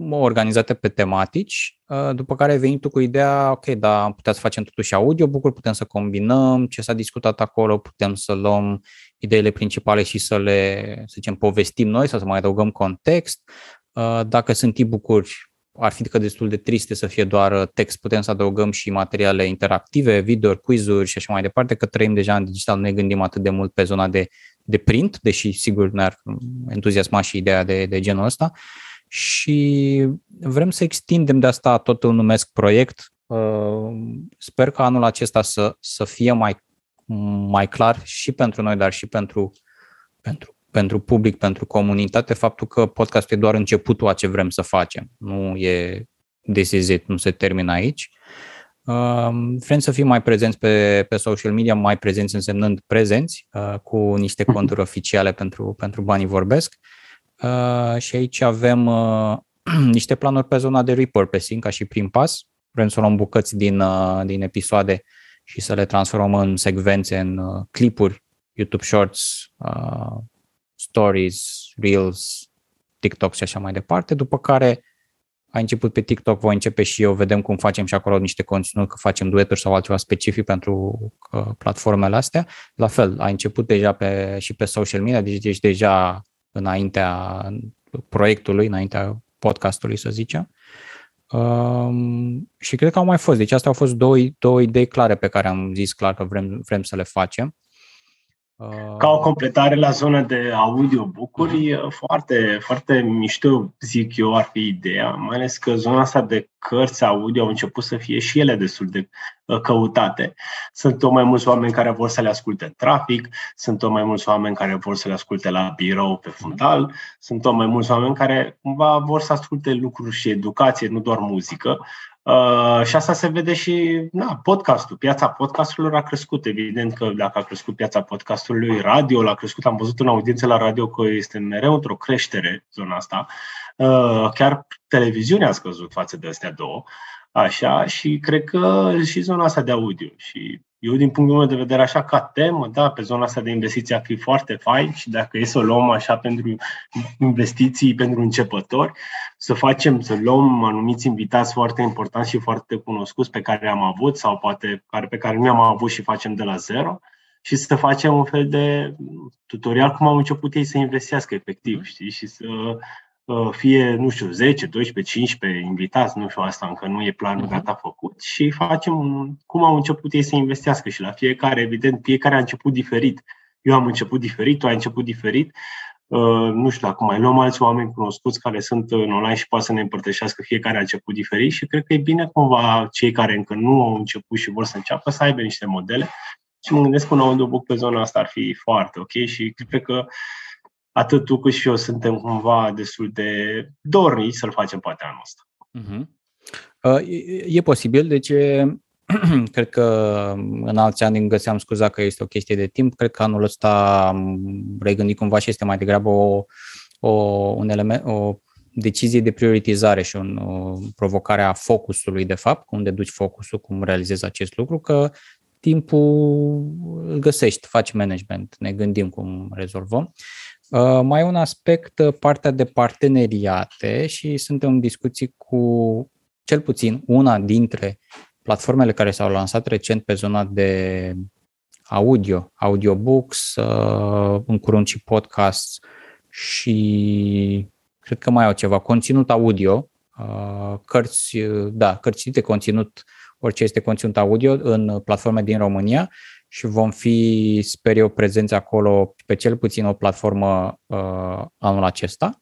organizate pe tematici, uh, după care ai venit tu cu ideea, ok, da, am putea să facem totuși audiobook putem să combinăm ce s-a discutat acolo, putem să luăm ideile principale și să le, să zicem, povestim noi sau să mai adăugăm context. Uh, dacă sunt e-book-uri, ar fi că destul de triste să fie doar text. Putem să adăugăm și materiale interactive, video, quizuri și așa mai departe, că trăim deja în digital, nu ne gândim atât de mult pe zona de, de print, deși sigur ne-ar entuziasma și ideea de, de genul ăsta. Și vrem să extindem de asta tot un numesc proiect. Uh, sper că anul acesta să, să fie mai, mai clar și pentru noi, dar și pentru, pentru pentru public, pentru comunitate, faptul că podcastul e doar începutul a ce vrem să facem. Nu e desizit, nu se termină aici. Um, vrem să fim mai prezenți pe, pe social media, mai prezenți însemnând prezenți, uh, cu niște mhm. conturi oficiale pentru, pentru banii vorbesc. Uh, și aici avem uh, niște planuri pe zona de repurposing, ca și prim pas. Vrem să luăm bucăți din, din episoade și să le transformăm în secvențe, în clipuri, YouTube Shorts, stories, reels, TikTok și așa mai departe, după care a început pe TikTok, voi începe și eu, vedem cum facem și acolo niște conținut, că facem dueturi sau altceva specific pentru uh, platformele astea. La fel, a început deja pe, și pe social media, deci, deci deja înaintea proiectului, înaintea podcastului, să zicem. Um, și cred că au mai fost. Deci astea au fost două, două idei clare pe care am zis clar că vrem, vrem să le facem. Ca o completare la zona de audiobook-uri, mhm. foarte, foarte mișto, zic eu, ar fi ideea, mai ales că zona asta de cărți audio au început să fie și ele destul de uh, căutate. Sunt tot mai mulți oameni care vor să le asculte în trafic, sunt tot mai mulți oameni care vor să le asculte la birou pe fundal, sunt tot mai mulți oameni care cumva vor să asculte lucruri și educație, nu doar muzică. Uh, și asta se vede și na, podcastul. Piața podcasturilor a crescut. Evident că dacă a crescut piața podcastului, radio a crescut. Am văzut în audiență la radio că este mereu într-o creștere zona asta. Uh, chiar televiziunea a scăzut față de astea două. Așa, și cred că și zona asta de audio. Și eu, din punctul meu de vedere, așa ca temă, da, pe zona asta de investiții ar fi foarte fain și dacă e să o luăm așa pentru investiții pentru începători, să facem, să luăm anumiți invitați foarte importanți și foarte cunoscuți pe care am avut sau poate care, pe care nu am avut și facem de la zero și să facem un fel de tutorial cum au început ei să investească efectiv, știi, și să Uh, fie, nu știu, 10, 12, 15 invitați, nu știu, asta încă nu e planul mhm. gata făcut și facem cum au început ei să investească și la fiecare, evident, fiecare a început diferit. Eu am început diferit, tu ai început diferit, Uh, nu știu dacă mai luăm alți oameni cunoscuți care sunt în online și poate să ne împărtășească fiecare a început diferit și cred că e bine cumva cei care încă nu au început și vor să înceapă să aibă niște modele și mă gândesc că un audiobook pe zona asta ar fi foarte ok și cred că uh, atât tu cât și eu suntem cumva destul de dornici să-l facem poate anul ăsta. Uh-huh. E posibil, deci cred că în alți ani găseam scuza că este o chestie de timp. Cred că anul ăsta am regândit cumva și este mai degrabă o, o, un element, o decizie de prioritizare și un, o provocare a focusului, de fapt, unde duci focusul, cum realizezi acest lucru, că timpul îl găsești, faci management, ne gândim cum rezolvăm. Uh, mai un aspect, uh, partea de parteneriate și suntem în discuții cu cel puțin una dintre platformele care s-au lansat recent pe zona de audio, audiobooks, uh, în curând și podcast și cred că mai au ceva, conținut audio, cărți, da, cărți de conținut, orice este conținut audio în platforme din România și vom fi, sper eu, prezenți acolo pe cel puțin o platformă uh, anul acesta.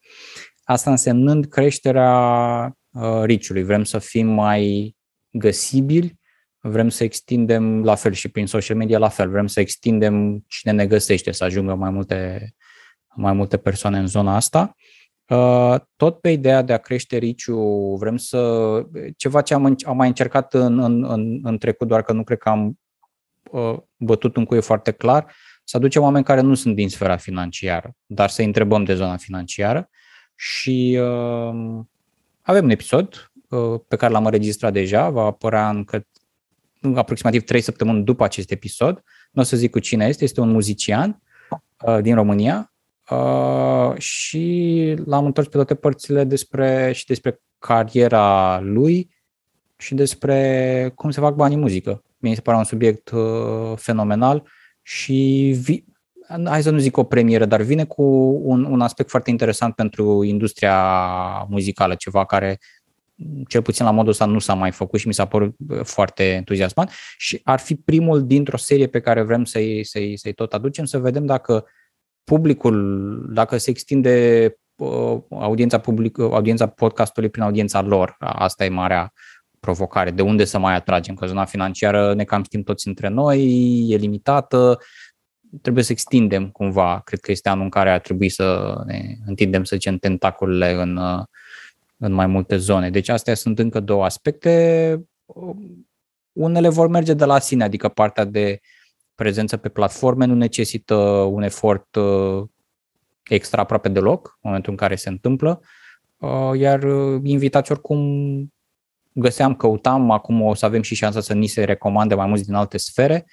Asta însemnând creșterea uh, riciului. Vrem să fim mai găsibili, vrem să extindem la fel și prin social media la fel. Vrem să extindem cine ne găsește, să ajungă mai multe, mai multe persoane în zona asta. Uh, tot pe ideea de a crește riciu, vrem să. ceva ce am, am mai încercat în, în, în, în trecut, doar că nu cred că am Uh, bătut un cuie foarte clar, să aducem oameni care nu sunt din sfera financiară, dar să întrebăm de zona financiară și uh, avem un episod uh, pe care l-am înregistrat deja, va apărea încă aproximativ 3 săptămâni după acest episod. Nu o să zic cu cine este, este un muzician uh, din România uh, și l-am întors pe toate părțile despre și despre cariera lui și despre cum se fac bani în muzică mi se pare un subiect uh, fenomenal și vi- hai să nu zic o premieră, dar vine cu un, un aspect foarte interesant pentru industria muzicală, ceva care cel puțin la modul ăsta nu s-a mai făcut și mi s-a părut foarte entuziasmant și ar fi primul dintr-o serie pe care vrem să-i, să-i, să-i tot aducem, să vedem dacă publicul, dacă se extinde uh, audiența, public, audiența podcastului prin audiența lor. Asta e marea provocare. De unde să mai atragem? Că zona financiară ne cam știm toți între noi, e limitată, trebuie să extindem cumva. Cred că este anul în care ar trebui să ne întindem, să zicem, tentaculele în, în mai multe zone. Deci astea sunt încă două aspecte. Unele vor merge de la sine, adică partea de prezență pe platforme nu necesită un efort uh, extra aproape deloc în momentul în care se întâmplă, uh, iar uh, invitați oricum găseam, căutam, acum o să avem și șansa să ni se recomande mai mulți din alte sfere,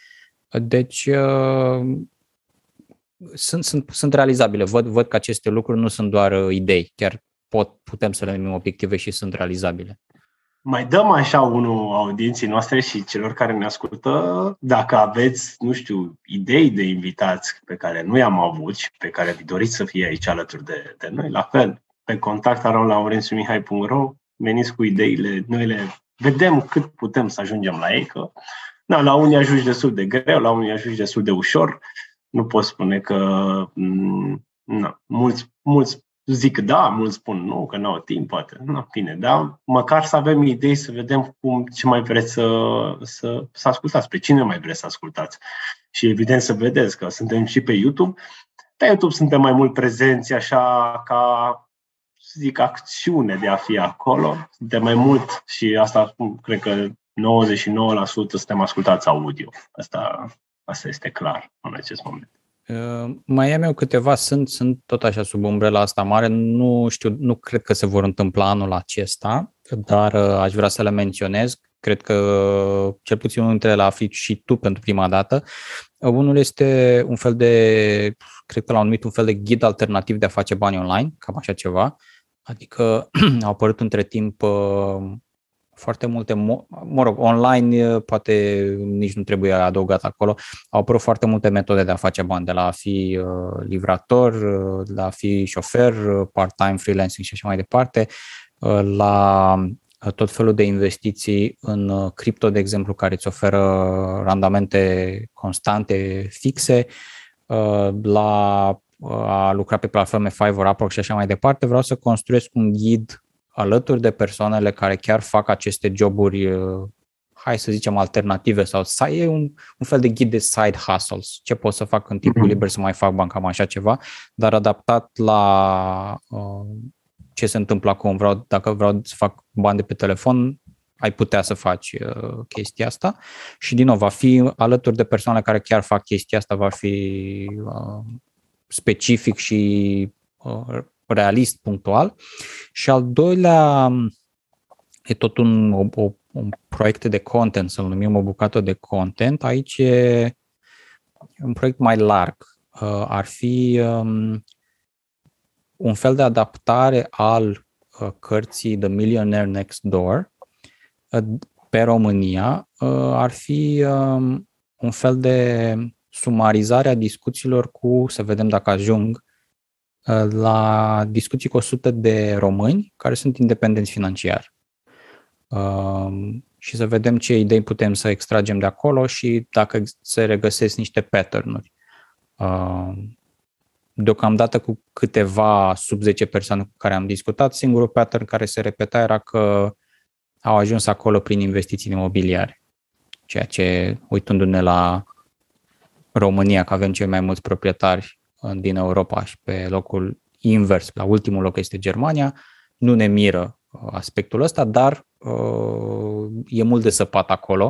deci sunt, sunt, sunt realizabile. Văd, văd că aceste lucruri nu sunt doar idei, chiar pot, putem să le numim obiective și sunt realizabile. Mai dăm așa unul audienții noastre și celor care ne ascultă, dacă aveți, nu știu, idei de invitați pe care nu i-am avut și pe care vi doriți să fie aici alături de, de noi, la fel, pe contact laurențiumihai.ro, veniți cu ideile, noi le vedem cât putem să ajungem la ei, că na, la unii ajungi destul de greu, la unii ajungi destul de ușor. Nu pot spune că mm, na, mulți, mulți zic da, mulți spun nu, că n-au timp, poate. Nu, bine, dar măcar să avem idei, să vedem cum, ce mai vreți să, să, să ascultați, pe cine mai vreți să ascultați. Și evident să vedeți că suntem și pe YouTube. Pe YouTube suntem mai mult prezenți așa ca să zic, acțiune de a fi acolo. Suntem mai mult și asta cred că 99% suntem ascultați audio. Asta, asta este clar în acest moment. Uh, mai am eu câteva, sunt, sunt tot așa sub umbrela asta mare, nu știu, nu cred că se vor întâmpla anul acesta, dar uh, aș vrea să le menționez. Cred că cel puțin unul dintre ele afli și tu pentru prima dată. Uh, unul este un fel de, cred că l-au numit un fel de ghid alternativ de a face bani online, cam așa ceva. Adică au apărut între timp foarte multe, mă rog, online poate nici nu trebuie adăugat acolo, au apărut foarte multe metode de a face bani, de la a fi uh, livrator, uh, de la a fi șofer, uh, part-time, freelancing și așa mai departe, la tot felul de investiții în cripto, de exemplu, care îți oferă randamente constante, fixe, la a lucra pe platforme Fiverr, Upwork și așa mai departe, vreau să construiesc un ghid alături de persoanele care chiar fac aceste joburi, uh, hai să zicem, alternative sau e un, un fel de ghid de side hustles, ce pot să fac în timpul mhm. liber să mai fac bani, cam așa ceva, dar adaptat la uh, ce se întâmplă acum. Vreau, dacă vreau să fac bani de pe telefon, ai putea să faci uh, chestia asta și din nou va fi alături de persoane care chiar fac chestia asta, va fi uh, specific și uh, realist, punctual. Și al doilea e tot un, o, un proiect de content, să-l numim o bucată de content. Aici e un proiect mai larg. Uh, ar fi um, un fel de adaptare al uh, cărții The Millionaire Next Door uh, pe România. Ar fi um, un fel de sumarizare a discuțiilor cu, să vedem dacă ajung, Uh, la discuții cu 100 de români care sunt independenți financiar. Um, și să vedem ce idei putem să extragem de acolo și dacă se regăsesc niște pattern-uri. Um, deocamdată cu câteva sub 10 persoane cu care am discutat, singurul pattern care se repeta era că au ajuns acolo prin investiții imobiliare. Ceea ce, uitându-ne la România, că avem cei mai mulți proprietari din Europa și pe locul invers, la ultimul loc este Germania, nu ne miră uh, aspectul ăsta, dar uh, e mult de săpat acolo.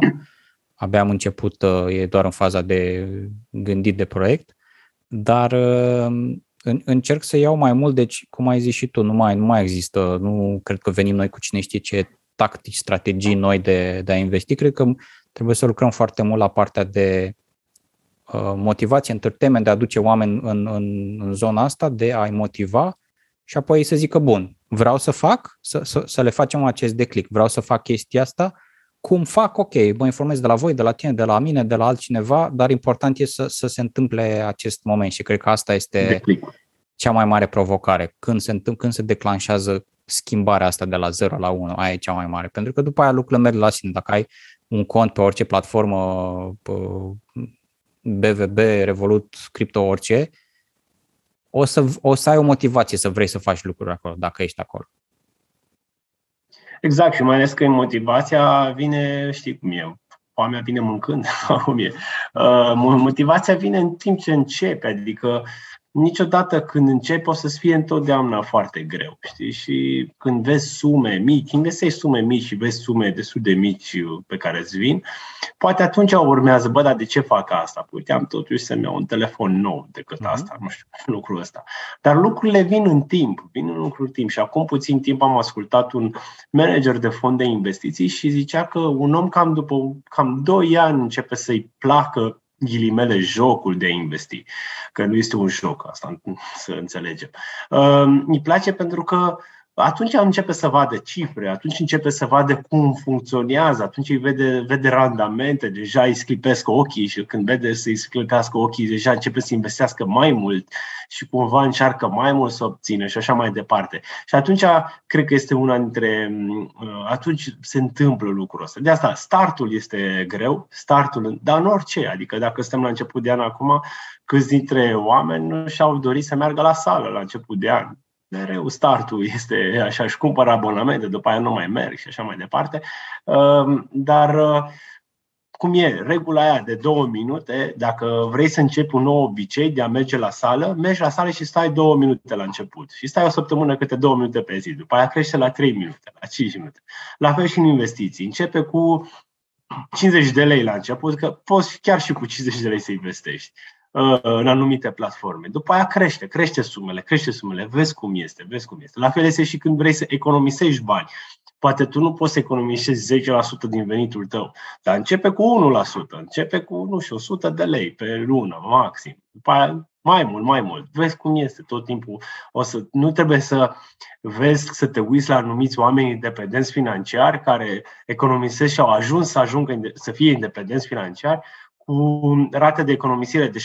Abia am început, uh, e doar în faza de gândit de proiect, dar uh, în, încerc să iau mai mult, deci, cum ai zis și tu, nu mai, nu mai există, nu cred că venim noi cu cine știe ce tactici, strategii noi de, de a investi, cred că trebuie să lucrăm foarte mult la partea de Uh, motivație, entertainment, de a aduce oameni în, în, în zona asta, de a-i motiva și apoi să zică, bun, vreau să fac, să, să, să le facem acest declic, vreau să fac chestia asta, cum fac, ok, mă informez de la voi, de la tine, de la mine, de la altcineva, dar important e să, să se întâmple acest moment și cred că asta este declic. cea mai mare provocare. Când se, întâmpl- când se declanșează schimbarea asta de la 0 la 1, aia e cea mai mare. Pentru că după aia lucrurile merg la sine. Dacă ai un cont pe orice platformă, pe BVB, Revolut, Crypto, orice, o să, o să ai o motivație să vrei să faci lucruri acolo, dacă ești acolo. Exact, și mai ales că motivația vine, știi cum e, foamea vine mâncând, cum e. Uh, motivația vine în timp ce începe, adică niciodată când începi o să-ți fie întotdeauna foarte greu, știi? Și când vezi sume mici, investești sume mici și vezi sume destul de mici pe care îți vin, poate atunci urmează, bă, dar de ce fac asta? Păi uite, am totuși să-mi iau un telefon nou decât mhm. asta, nu știu, lucrul ăsta. Dar lucrurile vin în timp, vin în lucrul timp. Și acum puțin timp am ascultat un manager de fond de investiții și zicea că un om cam după cam 2 ani începe să-i placă ghilimele jocul de a investi, că nu este un joc, asta să înțelegem. Îmi place pentru că atunci începe să vadă cifre, atunci începe să vadă cum funcționează, atunci îi vede, vede randamente, deja îi sclipesc ochii și când vede să îi sclipească ochii, deja începe să investească mai mult și cumva încearcă mai mult să obțină și așa mai departe. Și atunci cred că este una dintre. Uh, atunci se întâmplă lucrul ăsta. De asta startul este greu, startul, dar în orice. Adică dacă suntem la început de an acum, câți dintre oameni nu și-au dorit să meargă la sală la început de an mereu startul este așa, își cumpără abonamente, după aia nu mai merg și așa mai departe. Ehm, dar uh, cum e, regula aia de două minute, dacă vrei să începi un nou obicei de a merge la sală, mergi la sală și stai două minute la început. Și stai o săptămână câte două minute pe zi. După aia crește la trei minute, la cinci minute. La fel și în investiții. Începe cu 50 de lei la început, că poți chiar și cu 50 de lei să investești. Uh, în anumite platforme. După aia crește, crește sumele, crește sumele, vezi cum este, vezi cum este. La fel este și când vrei să economisești bani. Poate tu nu poți să economisești 10% din venitul tău, dar începe cu 1%, începe cu, nu știu, 100 de lei pe lună, maxim. După aia mai mult, mai mult. Vezi cum este tot timpul. O să, nu trebuie să vezi, să te uiți la anumiți oameni independenți financiari care economisesc și au ajuns să ajungă să fie independenți financiari cu rate de economisire de 70%.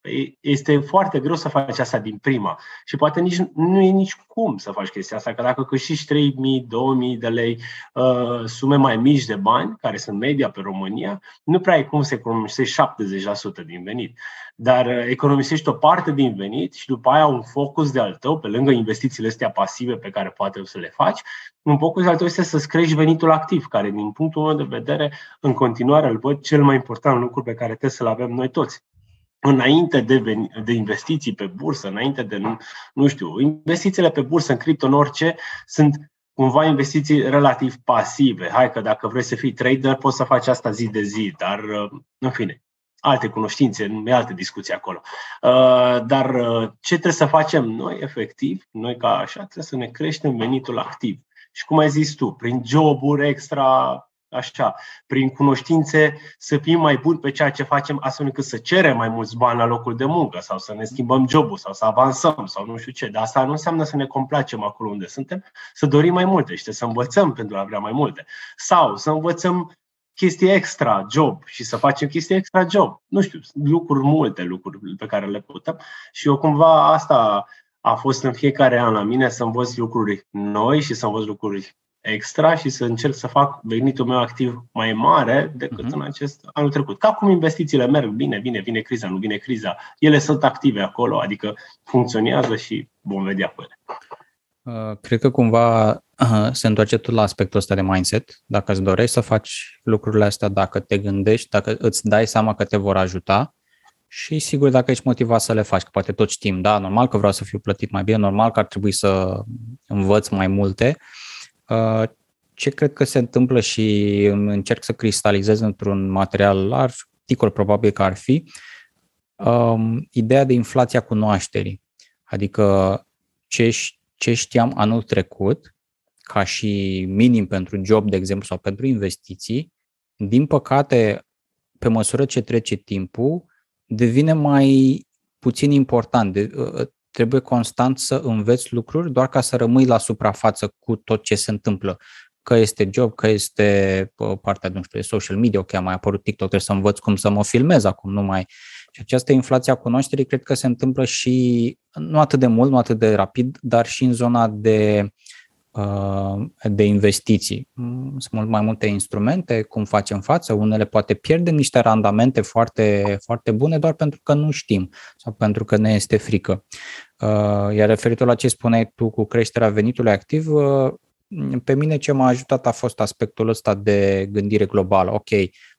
Păi este foarte greu să faci asta din prima și poate nici, nu e nici cum să faci chestia asta, că dacă câștigi 3.000, 2.000 de lei, uh, sume mai mici de bani, care sunt media pe România, nu prea ai cum să economisești 70% din venit. Dar uh, economisești o parte din venit și după aia un focus de al tău, pe lângă investițiile astea pasive pe care poate să le faci, un focus de al tău este să-ți crești venitul activ, care din punctul meu de vedere în continuare îl văd cel mai important lucru pe care trebuie să-l avem noi toți înainte de, de investiții pe bursă, înainte de, nu, nu știu, investițiile pe bursă, în cripto, în orice, sunt cumva investiții relativ pasive. Hai că dacă vrei să fii trader, poți să faci asta zi de zi, dar, în fine, alte cunoștințe, nu e altă discuție acolo. Uh, dar uh, ce trebuie să facem noi, efectiv, noi ca așa, trebuie să ne creștem venitul activ. Și cum ai zis tu, prin joburi extra așa, prin cunoștințe să fim mai buni pe ceea ce facem astfel încât să cerem mai mulți bani la locul de muncă sau să ne schimbăm jobul sau să avansăm sau nu știu ce. Dar asta nu înseamnă să ne complacem acolo unde suntem, să dorim mai multe și să învățăm pentru a vrea mai multe. Sau să învățăm chestii extra job și să facem chestii extra job. Nu știu, lucruri multe, lucruri pe care le putem. Și eu cumva asta a fost în fiecare an la mine să învăț lucruri noi și să învăț lucruri extra și să încerc să fac venitul meu activ mai mare decât uh-huh. în acest anul trecut. Ca cum investițiile merg bine, vine, vine criza, nu vine criza, ele sunt active acolo, adică funcționează și vom vedea cu ele. Uh, cred că cumva uh, se întoarce tot la aspectul ăsta de mindset. Dacă îți dorești să faci lucrurile astea, dacă te gândești, dacă îți dai seama că te vor ajuta și sigur dacă ești motivat să le faci, că poate tot știm, da, normal că vreau să fiu plătit mai bine, normal că ar trebui să învăț mai multe, Uh, ce cred că se întâmplă și încerc să cristalizez într-un material articol probabil că ar fi, um, ideea de inflația cunoașterii. Adică ce, ce știam anul trecut, ca și minim pentru job, de exemplu, sau pentru investiții, din păcate, pe măsură ce trece timpul, devine mai puțin important. De, uh, trebuie constant să înveți lucruri doar ca să rămâi la suprafață cu tot ce se întâmplă. Că este job, că este partea nu știu, de social media, ok, a mai apărut TikTok, trebuie să învăț cum să mă filmez acum, nu mai... Și această inflație a cunoașterii cred că se întâmplă și nu atât de mult, nu atât de rapid, dar și în zona de uh, de investiții. Mm, sunt mult mai multe instrumente, cum facem față, unele poate pierdem niște randamente foarte, foarte bune doar pentru că nu știm sau pentru că ne este frică. Uh, iar referitor la ce spuneai tu cu creșterea venitului activ, pe mine ce m-a ajutat a fost aspectul ăsta de gândire globală. Ok,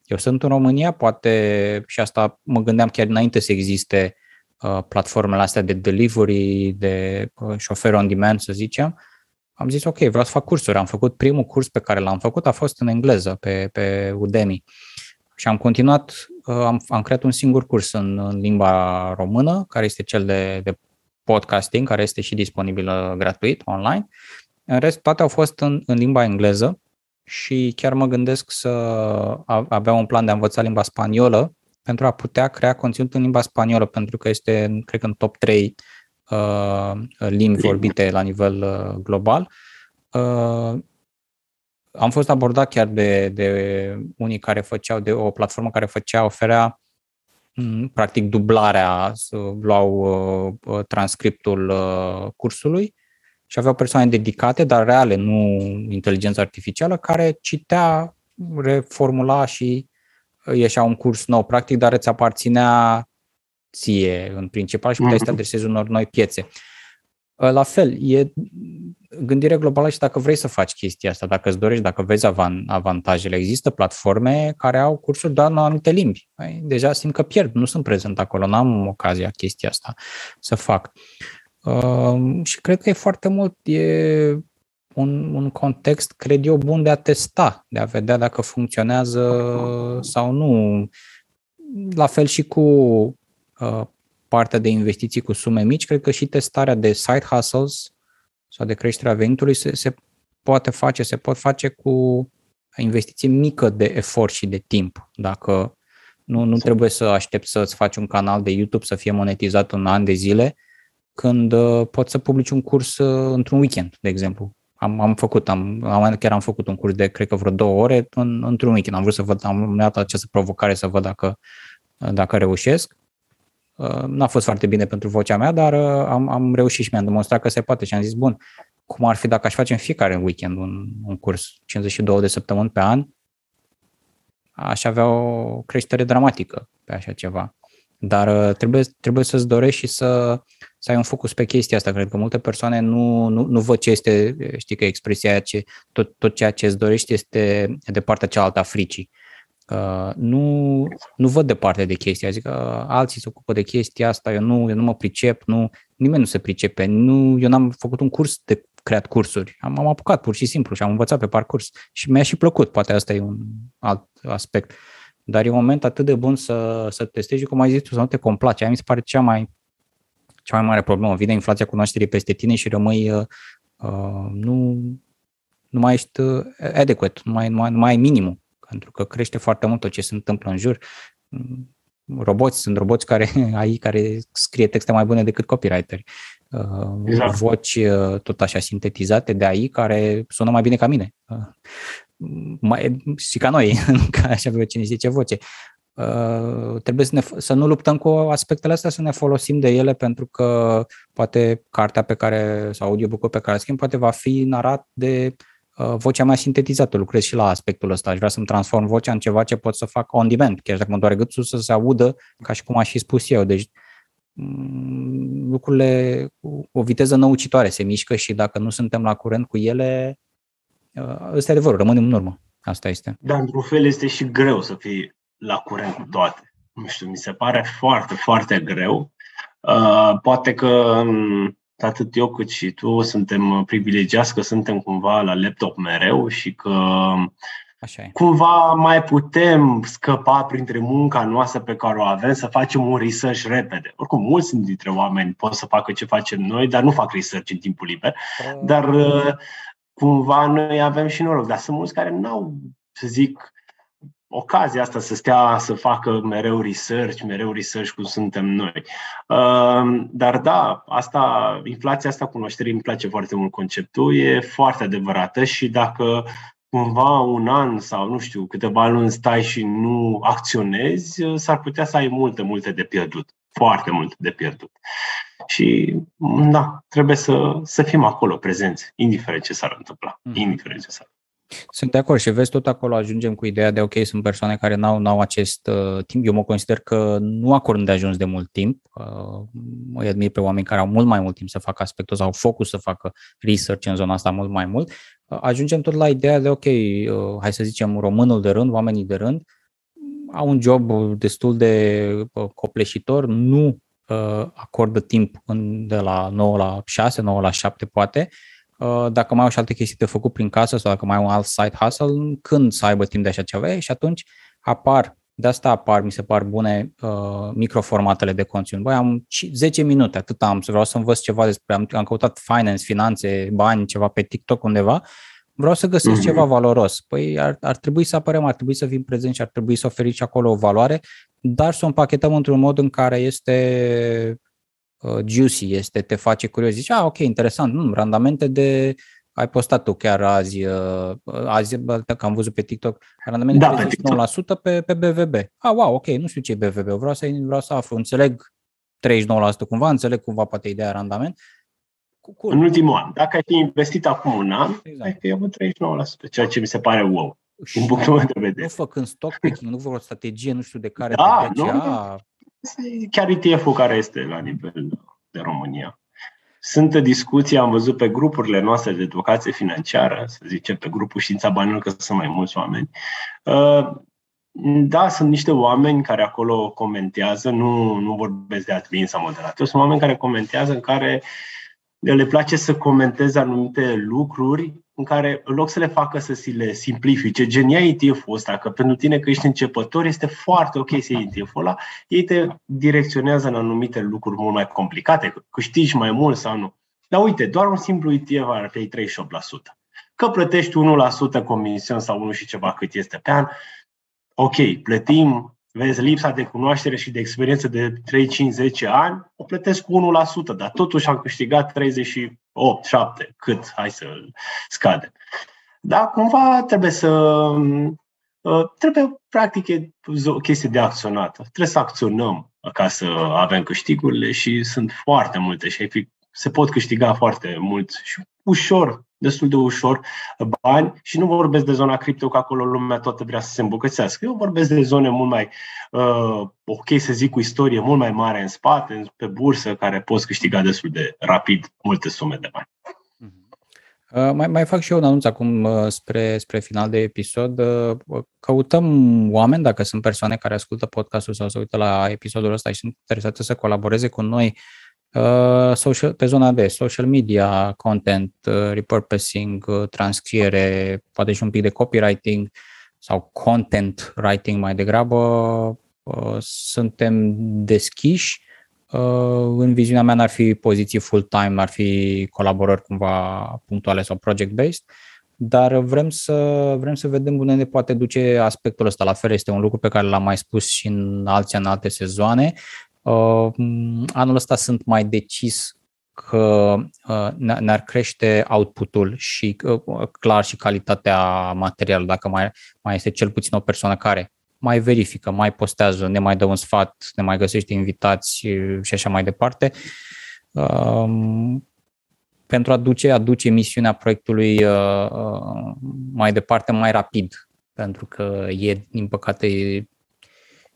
eu sunt în România, poate și asta mă gândeam chiar înainte să existe uh, platformele astea de delivery, de uh, șofer on demand, să zicem. Am zis, ok, vreau să fac cursuri. Am făcut primul curs pe care l-am făcut, a fost în engleză, pe, pe Udemy. Și am continuat, uh, am, am creat un singur curs în, în limba română, care este cel de, de podcasting, care este și disponibil gratuit online. În rest, toate au fost în, în limba engleză și chiar mă gândesc să avea un plan de a învăța limba spaniolă pentru a putea crea conținut în limba spaniolă, pentru că este, cred că, în top 3 uh, limbi vorbite la nivel uh, global. Uh, am fost abordat chiar de, de unii care făceau, de o platformă care făcea, oferea mm, practic dublarea, să luau uh, uh, transcriptul uh, cursului și aveau persoane dedicate, dar reale, nu inteligență artificială, care citea, reformula și ieșea un curs nou, practic, dar îți aparținea ție în principal și puteai să te mhm. adresezi unor noi piețe. La fel, e gândire globală și dacă vrei să faci chestia asta, dacă îți dorești, dacă vezi avantajele, există platforme care au cursuri doar în anumite limbi. Deja simt că pierd, nu sunt prezent acolo, n-am ocazia chestia asta să fac. Uh, și cred că e foarte mult, e un, un context, cred eu, bun de a testa, de a vedea dacă funcționează sau nu. La fel și cu uh, partea de investiții cu sume mici, cred că și testarea de side hustles sau de creșterea venitului se, se poate face, se pot face cu investiție mică de efort și de timp. Dacă nu, nu trebuie să aștepți să-ți faci un canal de YouTube să fie monetizat un an de zile, când uh, poți să publici un curs uh, într-un weekend, de exemplu. Am, am făcut, am, am, chiar am făcut un curs de, cred că vreo două ore în, într-un weekend. Am vrut să văd, am dat această provocare să văd dacă, dacă reușesc. Uh, n-a fost foarte bine pentru vocea mea, dar am, am reușit și mi-am demonstrat că se poate și am zis, bun, cum ar fi dacă aș face în fiecare weekend un, un curs 52 de săptămâni pe an, aș avea o creștere dramatică pe așa ceva. Dar trebuie, trebuie să-ți dorești și să, să ai un focus pe chestia asta. Cred că multe persoane nu, nu, nu văd ce este, știi că expresia aia, ce, tot, tot ceea ce îți dorești este de partea cealaltă a fricii. Uh, nu, nu văd departe de chestia, zic că uh, alții se ocupă de chestia asta, eu nu, eu nu mă pricep, nu, nimeni nu se pricepe, nu, eu n-am făcut un curs de creat cursuri, am, am apucat pur și simplu și am învățat pe parcurs și mi-a și plăcut, poate asta e un alt aspect. Dar e un moment atât de bun să, să testezi, cum ai zis tu, să nu te complace. Aia mi se pare cea mai cea mai mare problemă. Vine inflația cunoașterii peste tine și rămâi, uh, uh, nu, nu mai ești uh, adequate, nu mai, nu, mai, nu mai ai minimul, pentru că crește foarte mult tot ce se întâmplă în jur. Mm, roboți, sunt roboți care ai care scrie texte mai bune decât copywriteri. Uh, exact. Voci uh, tot așa sintetizate de AI care sună mai bine ca mine. Mai, și ca noi, ca așa cine știe ce voce. Uh, trebuie să, ne, să nu luptăm cu aspectele astea, să ne folosim de ele pentru că poate cartea pe care, sau audiobook pe care schimb, poate va fi narat de uh, vocea mea sintetizată. Lucrez și la aspectul ăsta. Aș vrea să-mi transform vocea în ceva ce pot să fac on demand, chiar dacă mă doare gâtul să se audă ca și cum aș fi spus eu. Deci um, lucrurile cu o viteză năucitoare se mișcă și dacă nu suntem la curent cu ele, uh, ăsta e adevărul, rămânem în urmă. Asta este. Dar într-un fel este și greu să fii la curent cu toate. Nu știu, mi se pare foarte, foarte greu. Uh, poate că um, atât eu cât și tu suntem privilegiați că suntem cumva la laptop mereu și că Așa e. cumva mai putem scăpa printre munca noastră pe care o avem să facem un research repede. Oricum, mulți dintre oameni pot să facă ce facem noi, dar nu fac research în timpul liber. Uh. Dar uh, cumva noi avem și noroc. Dar sunt mulți care nu au, să zic, ocazia asta să stea să facă mereu research, mereu research cum suntem noi. Ehm, dar da, asta, inflația asta cunoașterii îmi place foarte mult conceptul, e foarte adevărată și dacă cumva un an sau nu știu, câteva luni stai și nu acționezi, s-ar putea să ai multe, multe de pierdut. foarte mult de pierdut. Și, da, trebuie să, să fim acolo prezenți, indiferent ce s-ar întâmpla. Mm. Indiferent ce s-ar sunt de acord și vezi, tot acolo ajungem cu ideea de, ok, sunt persoane care n-au, n-au acest uh, timp. Eu mă consider că nu acord de ajuns de mult timp. Uh, mă admir pe oameni care au mult mai mult timp să facă aspectul sau focus să facă research în zona asta mult mai mult. Uh, ajungem tot la ideea de, ok, uh, hai să zicem, românul de rând, oamenii de rând, au un job destul de uh, copleșitor, nu uh, acordă timp în, de la 9 la 6, 9 la 7 poate, uh, Uh, dacă mai au și alte chestii de făcut prin casă sau dacă mai au un alt side hustle, când să aibă timp de așa ceva și atunci apar, de asta apar, mi se par bune uh, microformatele de conținut. Băi, am 10 minute, atât am, să vreau să învăț ceva despre, am, am căutat finance, finanțe, bani, ceva pe TikTok undeva, vreau să găsesc mm-hmm. ceva valoros. Păi ar, ar trebui să apărăm, ar trebui să fim prezenți și ar trebui să oferiți și acolo o valoare, dar să o împachetăm într-un mod în care este uh, juicy, este, te face curios, zici, ah, ok, interesant, nu, randamente de, ai postat tu chiar azi, uh, azi că am văzut pe TikTok, randamente da, de 39% pe, pe BVB. Ah, wow, ok, nu știu ce e BVB, vreau să, vreau să aflu, înțeleg 39% cumva, înțeleg cumva poate ideea randament. Cool. În ultimul an. Dacă ai fi investit acum un an, exact. ai fi avut 39%, ceea ce mi se pare wow. Și din punctul meu de vedere. Nu făcând stock picking, nu vă o strategie, nu știu de care da, de BCA, chiar ETF-ul care este la nivel de România. Sunt discuții, am văzut pe grupurile noastre de educație financiară, să zicem pe grupul Știința Banilor, că sunt mai mulți oameni. Uh, da, sunt niște oameni care acolo comentează, nu, nu vorbesc de admin sau moderator, sunt oameni care comentează în care le place să comenteze anumite lucruri în care, în loc să le facă să si le simplifice, gen ia ETF-ul ăsta, că pentru tine că ești începător, este foarte ok să iei ETF-ul ăla, ei te direcționează în anumite lucruri mult mai complicate, că câștigi mai mult sau nu. Dar uite, doar un simplu ETF ar fi 38%. Că plătești 1% comision sau 1 și ceva cât este pe an, ok, plătim vezi, lipsa de cunoaștere și de experiență de 3, 5, 10 ani, o plătesc cu 1%, dar totuși am câștigat 38, 7, cât, hai să scadem. Da, cumva trebuie să uh, trebuie, practic, e o chestie de acționată. Trebuie să acționăm ca să avem câștigurile și sunt foarte multe și se pot câștiga foarte mult și ușor destul de ușor bani și nu vorbesc de zona cripto, că acolo lumea toată vrea să se îmbogățească. Eu vorbesc de zone mult mai, uh, ok să zic, cu istorie mult mai mare în spate, pe bursă, care poți câștiga destul de rapid multe sume de bani. Uh, mai, mai fac și eu un anunț acum uh, spre, spre final de episod. Uh, căutăm oameni, dacă sunt persoane care ascultă podcastul sau se uită la episodul ăsta și sunt interesate să colaboreze cu noi Uh, social, pe zona de social media, content, uh, repurposing, uh, transcriere, poate și un pic de copywriting sau content writing mai degrabă, uh, suntem deschiși. Uh, în viziunea mea n-ar fi poziții full-time, ar fi colaborări cumva punctuale sau project-based, dar vrem să, vrem să vedem unde ne poate duce aspectul ăsta. La fel este un lucru pe care l-am mai spus și în alții în alte sezoane. Uh, anul ăsta sunt mai decis că uh, ne-ar crește outputul și uh, clar și calitatea materialului, dacă mai, mai este cel puțin o persoană care mai verifică, mai postează, ne mai dă un sfat, ne mai găsește invitați și așa mai departe. Um, pentru a duce, a duce misiunea proiectului mai departe, mai rapid, pentru că e, din păcate,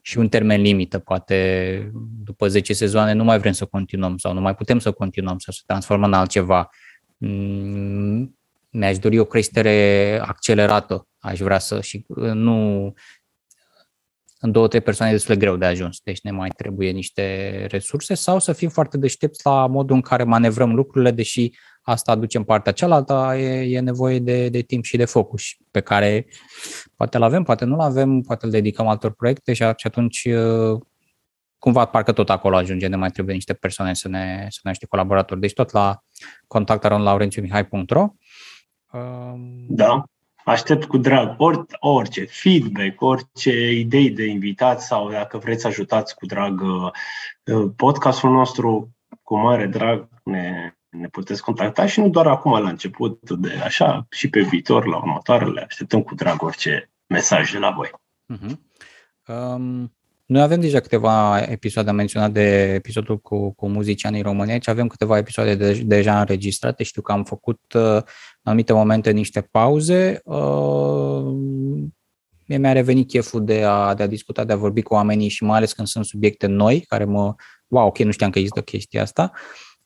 și un termen limită, poate după 10 sezoane nu mai vrem să continuăm sau nu mai putem să continuăm să se transformă în altceva. Mm, mi-aș dori o creștere accelerată, aș vrea să și nu în două, trei persoane e destul de greu de ajuns, deci ne mai trebuie niște resurse sau să fim foarte deștepți la modul în care manevrăm lucrurile, deși asta aduce în partea cealaltă, e, e nevoie de, de timp și de focus pe care poate îl avem, poate nu-l avem, poate îl dedicăm altor proiecte și atunci uh, cumva parcă tot acolo ajunge, ne mai trebuie niște persoane să ne, să ne niște colaboratori. Deci tot la contactaronlaurențiumihai.ro um, Da, aștept cu drag or, orice feedback, orice idei de invitat sau dacă vreți să ajutați cu drag uh, podcastul nostru, cu mare drag ne, ne puteți contacta și nu doar acum la început de așa, și pe viitor, la următoarele, așteptăm cu drag orice mesaj de la voi. Uh-huh. Um, noi avem deja câteva episoade, am menționat de episodul cu, cu muzicianii români, aici avem câteva episoade de, deja înregistrate, știu că am făcut uh, în anumite momente niște pauze, uh, mie mi-a revenit cheful de a, de a discuta, de a vorbi cu oamenii și mai ales când sunt subiecte noi, care mă, wow, ok, nu știam că există chestia asta,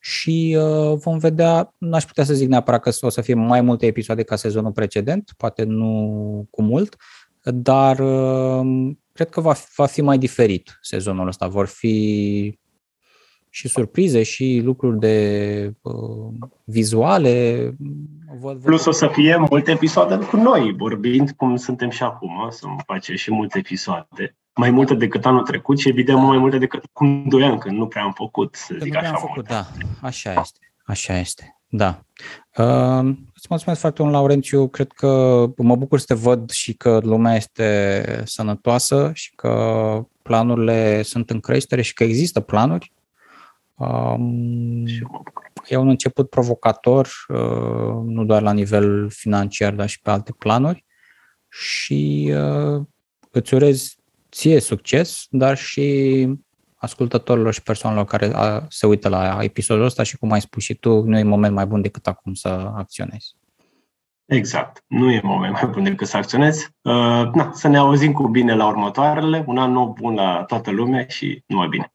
și uh, vom vedea, nu aș putea să zic neapărat că o să fie mai multe episoade ca sezonul precedent, poate nu cu mult, dar uh, cred că va, va fi mai diferit sezonul ăsta. Vor fi și surprize și lucruri de uh, vizuale. Văd, văd Plus o să fie multe episoade cu noi, vorbind cum suntem și acum, să face și multe episoade. Mai multe decât anul trecut și evident da. mai multe decât cum doi ani, când nu prea am făcut, să că zic nu așa. Am făcut, da, așa este. Așa este. Da. Uh, îți mulțumesc foarte mult, Laurențiu. Cred că mă bucur să te văd și că lumea este sănătoasă și că planurile sunt în creștere și că există planuri. Um, e un început provocator, uh, nu doar la nivel financiar, dar și pe alte planuri. Și uh, îți urez ție succes, dar și ascultătorilor și persoanelor care se uită la episodul ăsta și cum ai spus și tu, nu e moment mai bun decât acum să acționezi. Exact. Nu e moment mai bun decât să acționezi. Uh, na, să ne auzim cu bine la următoarele. Un an nou bun la toată lumea și numai bine.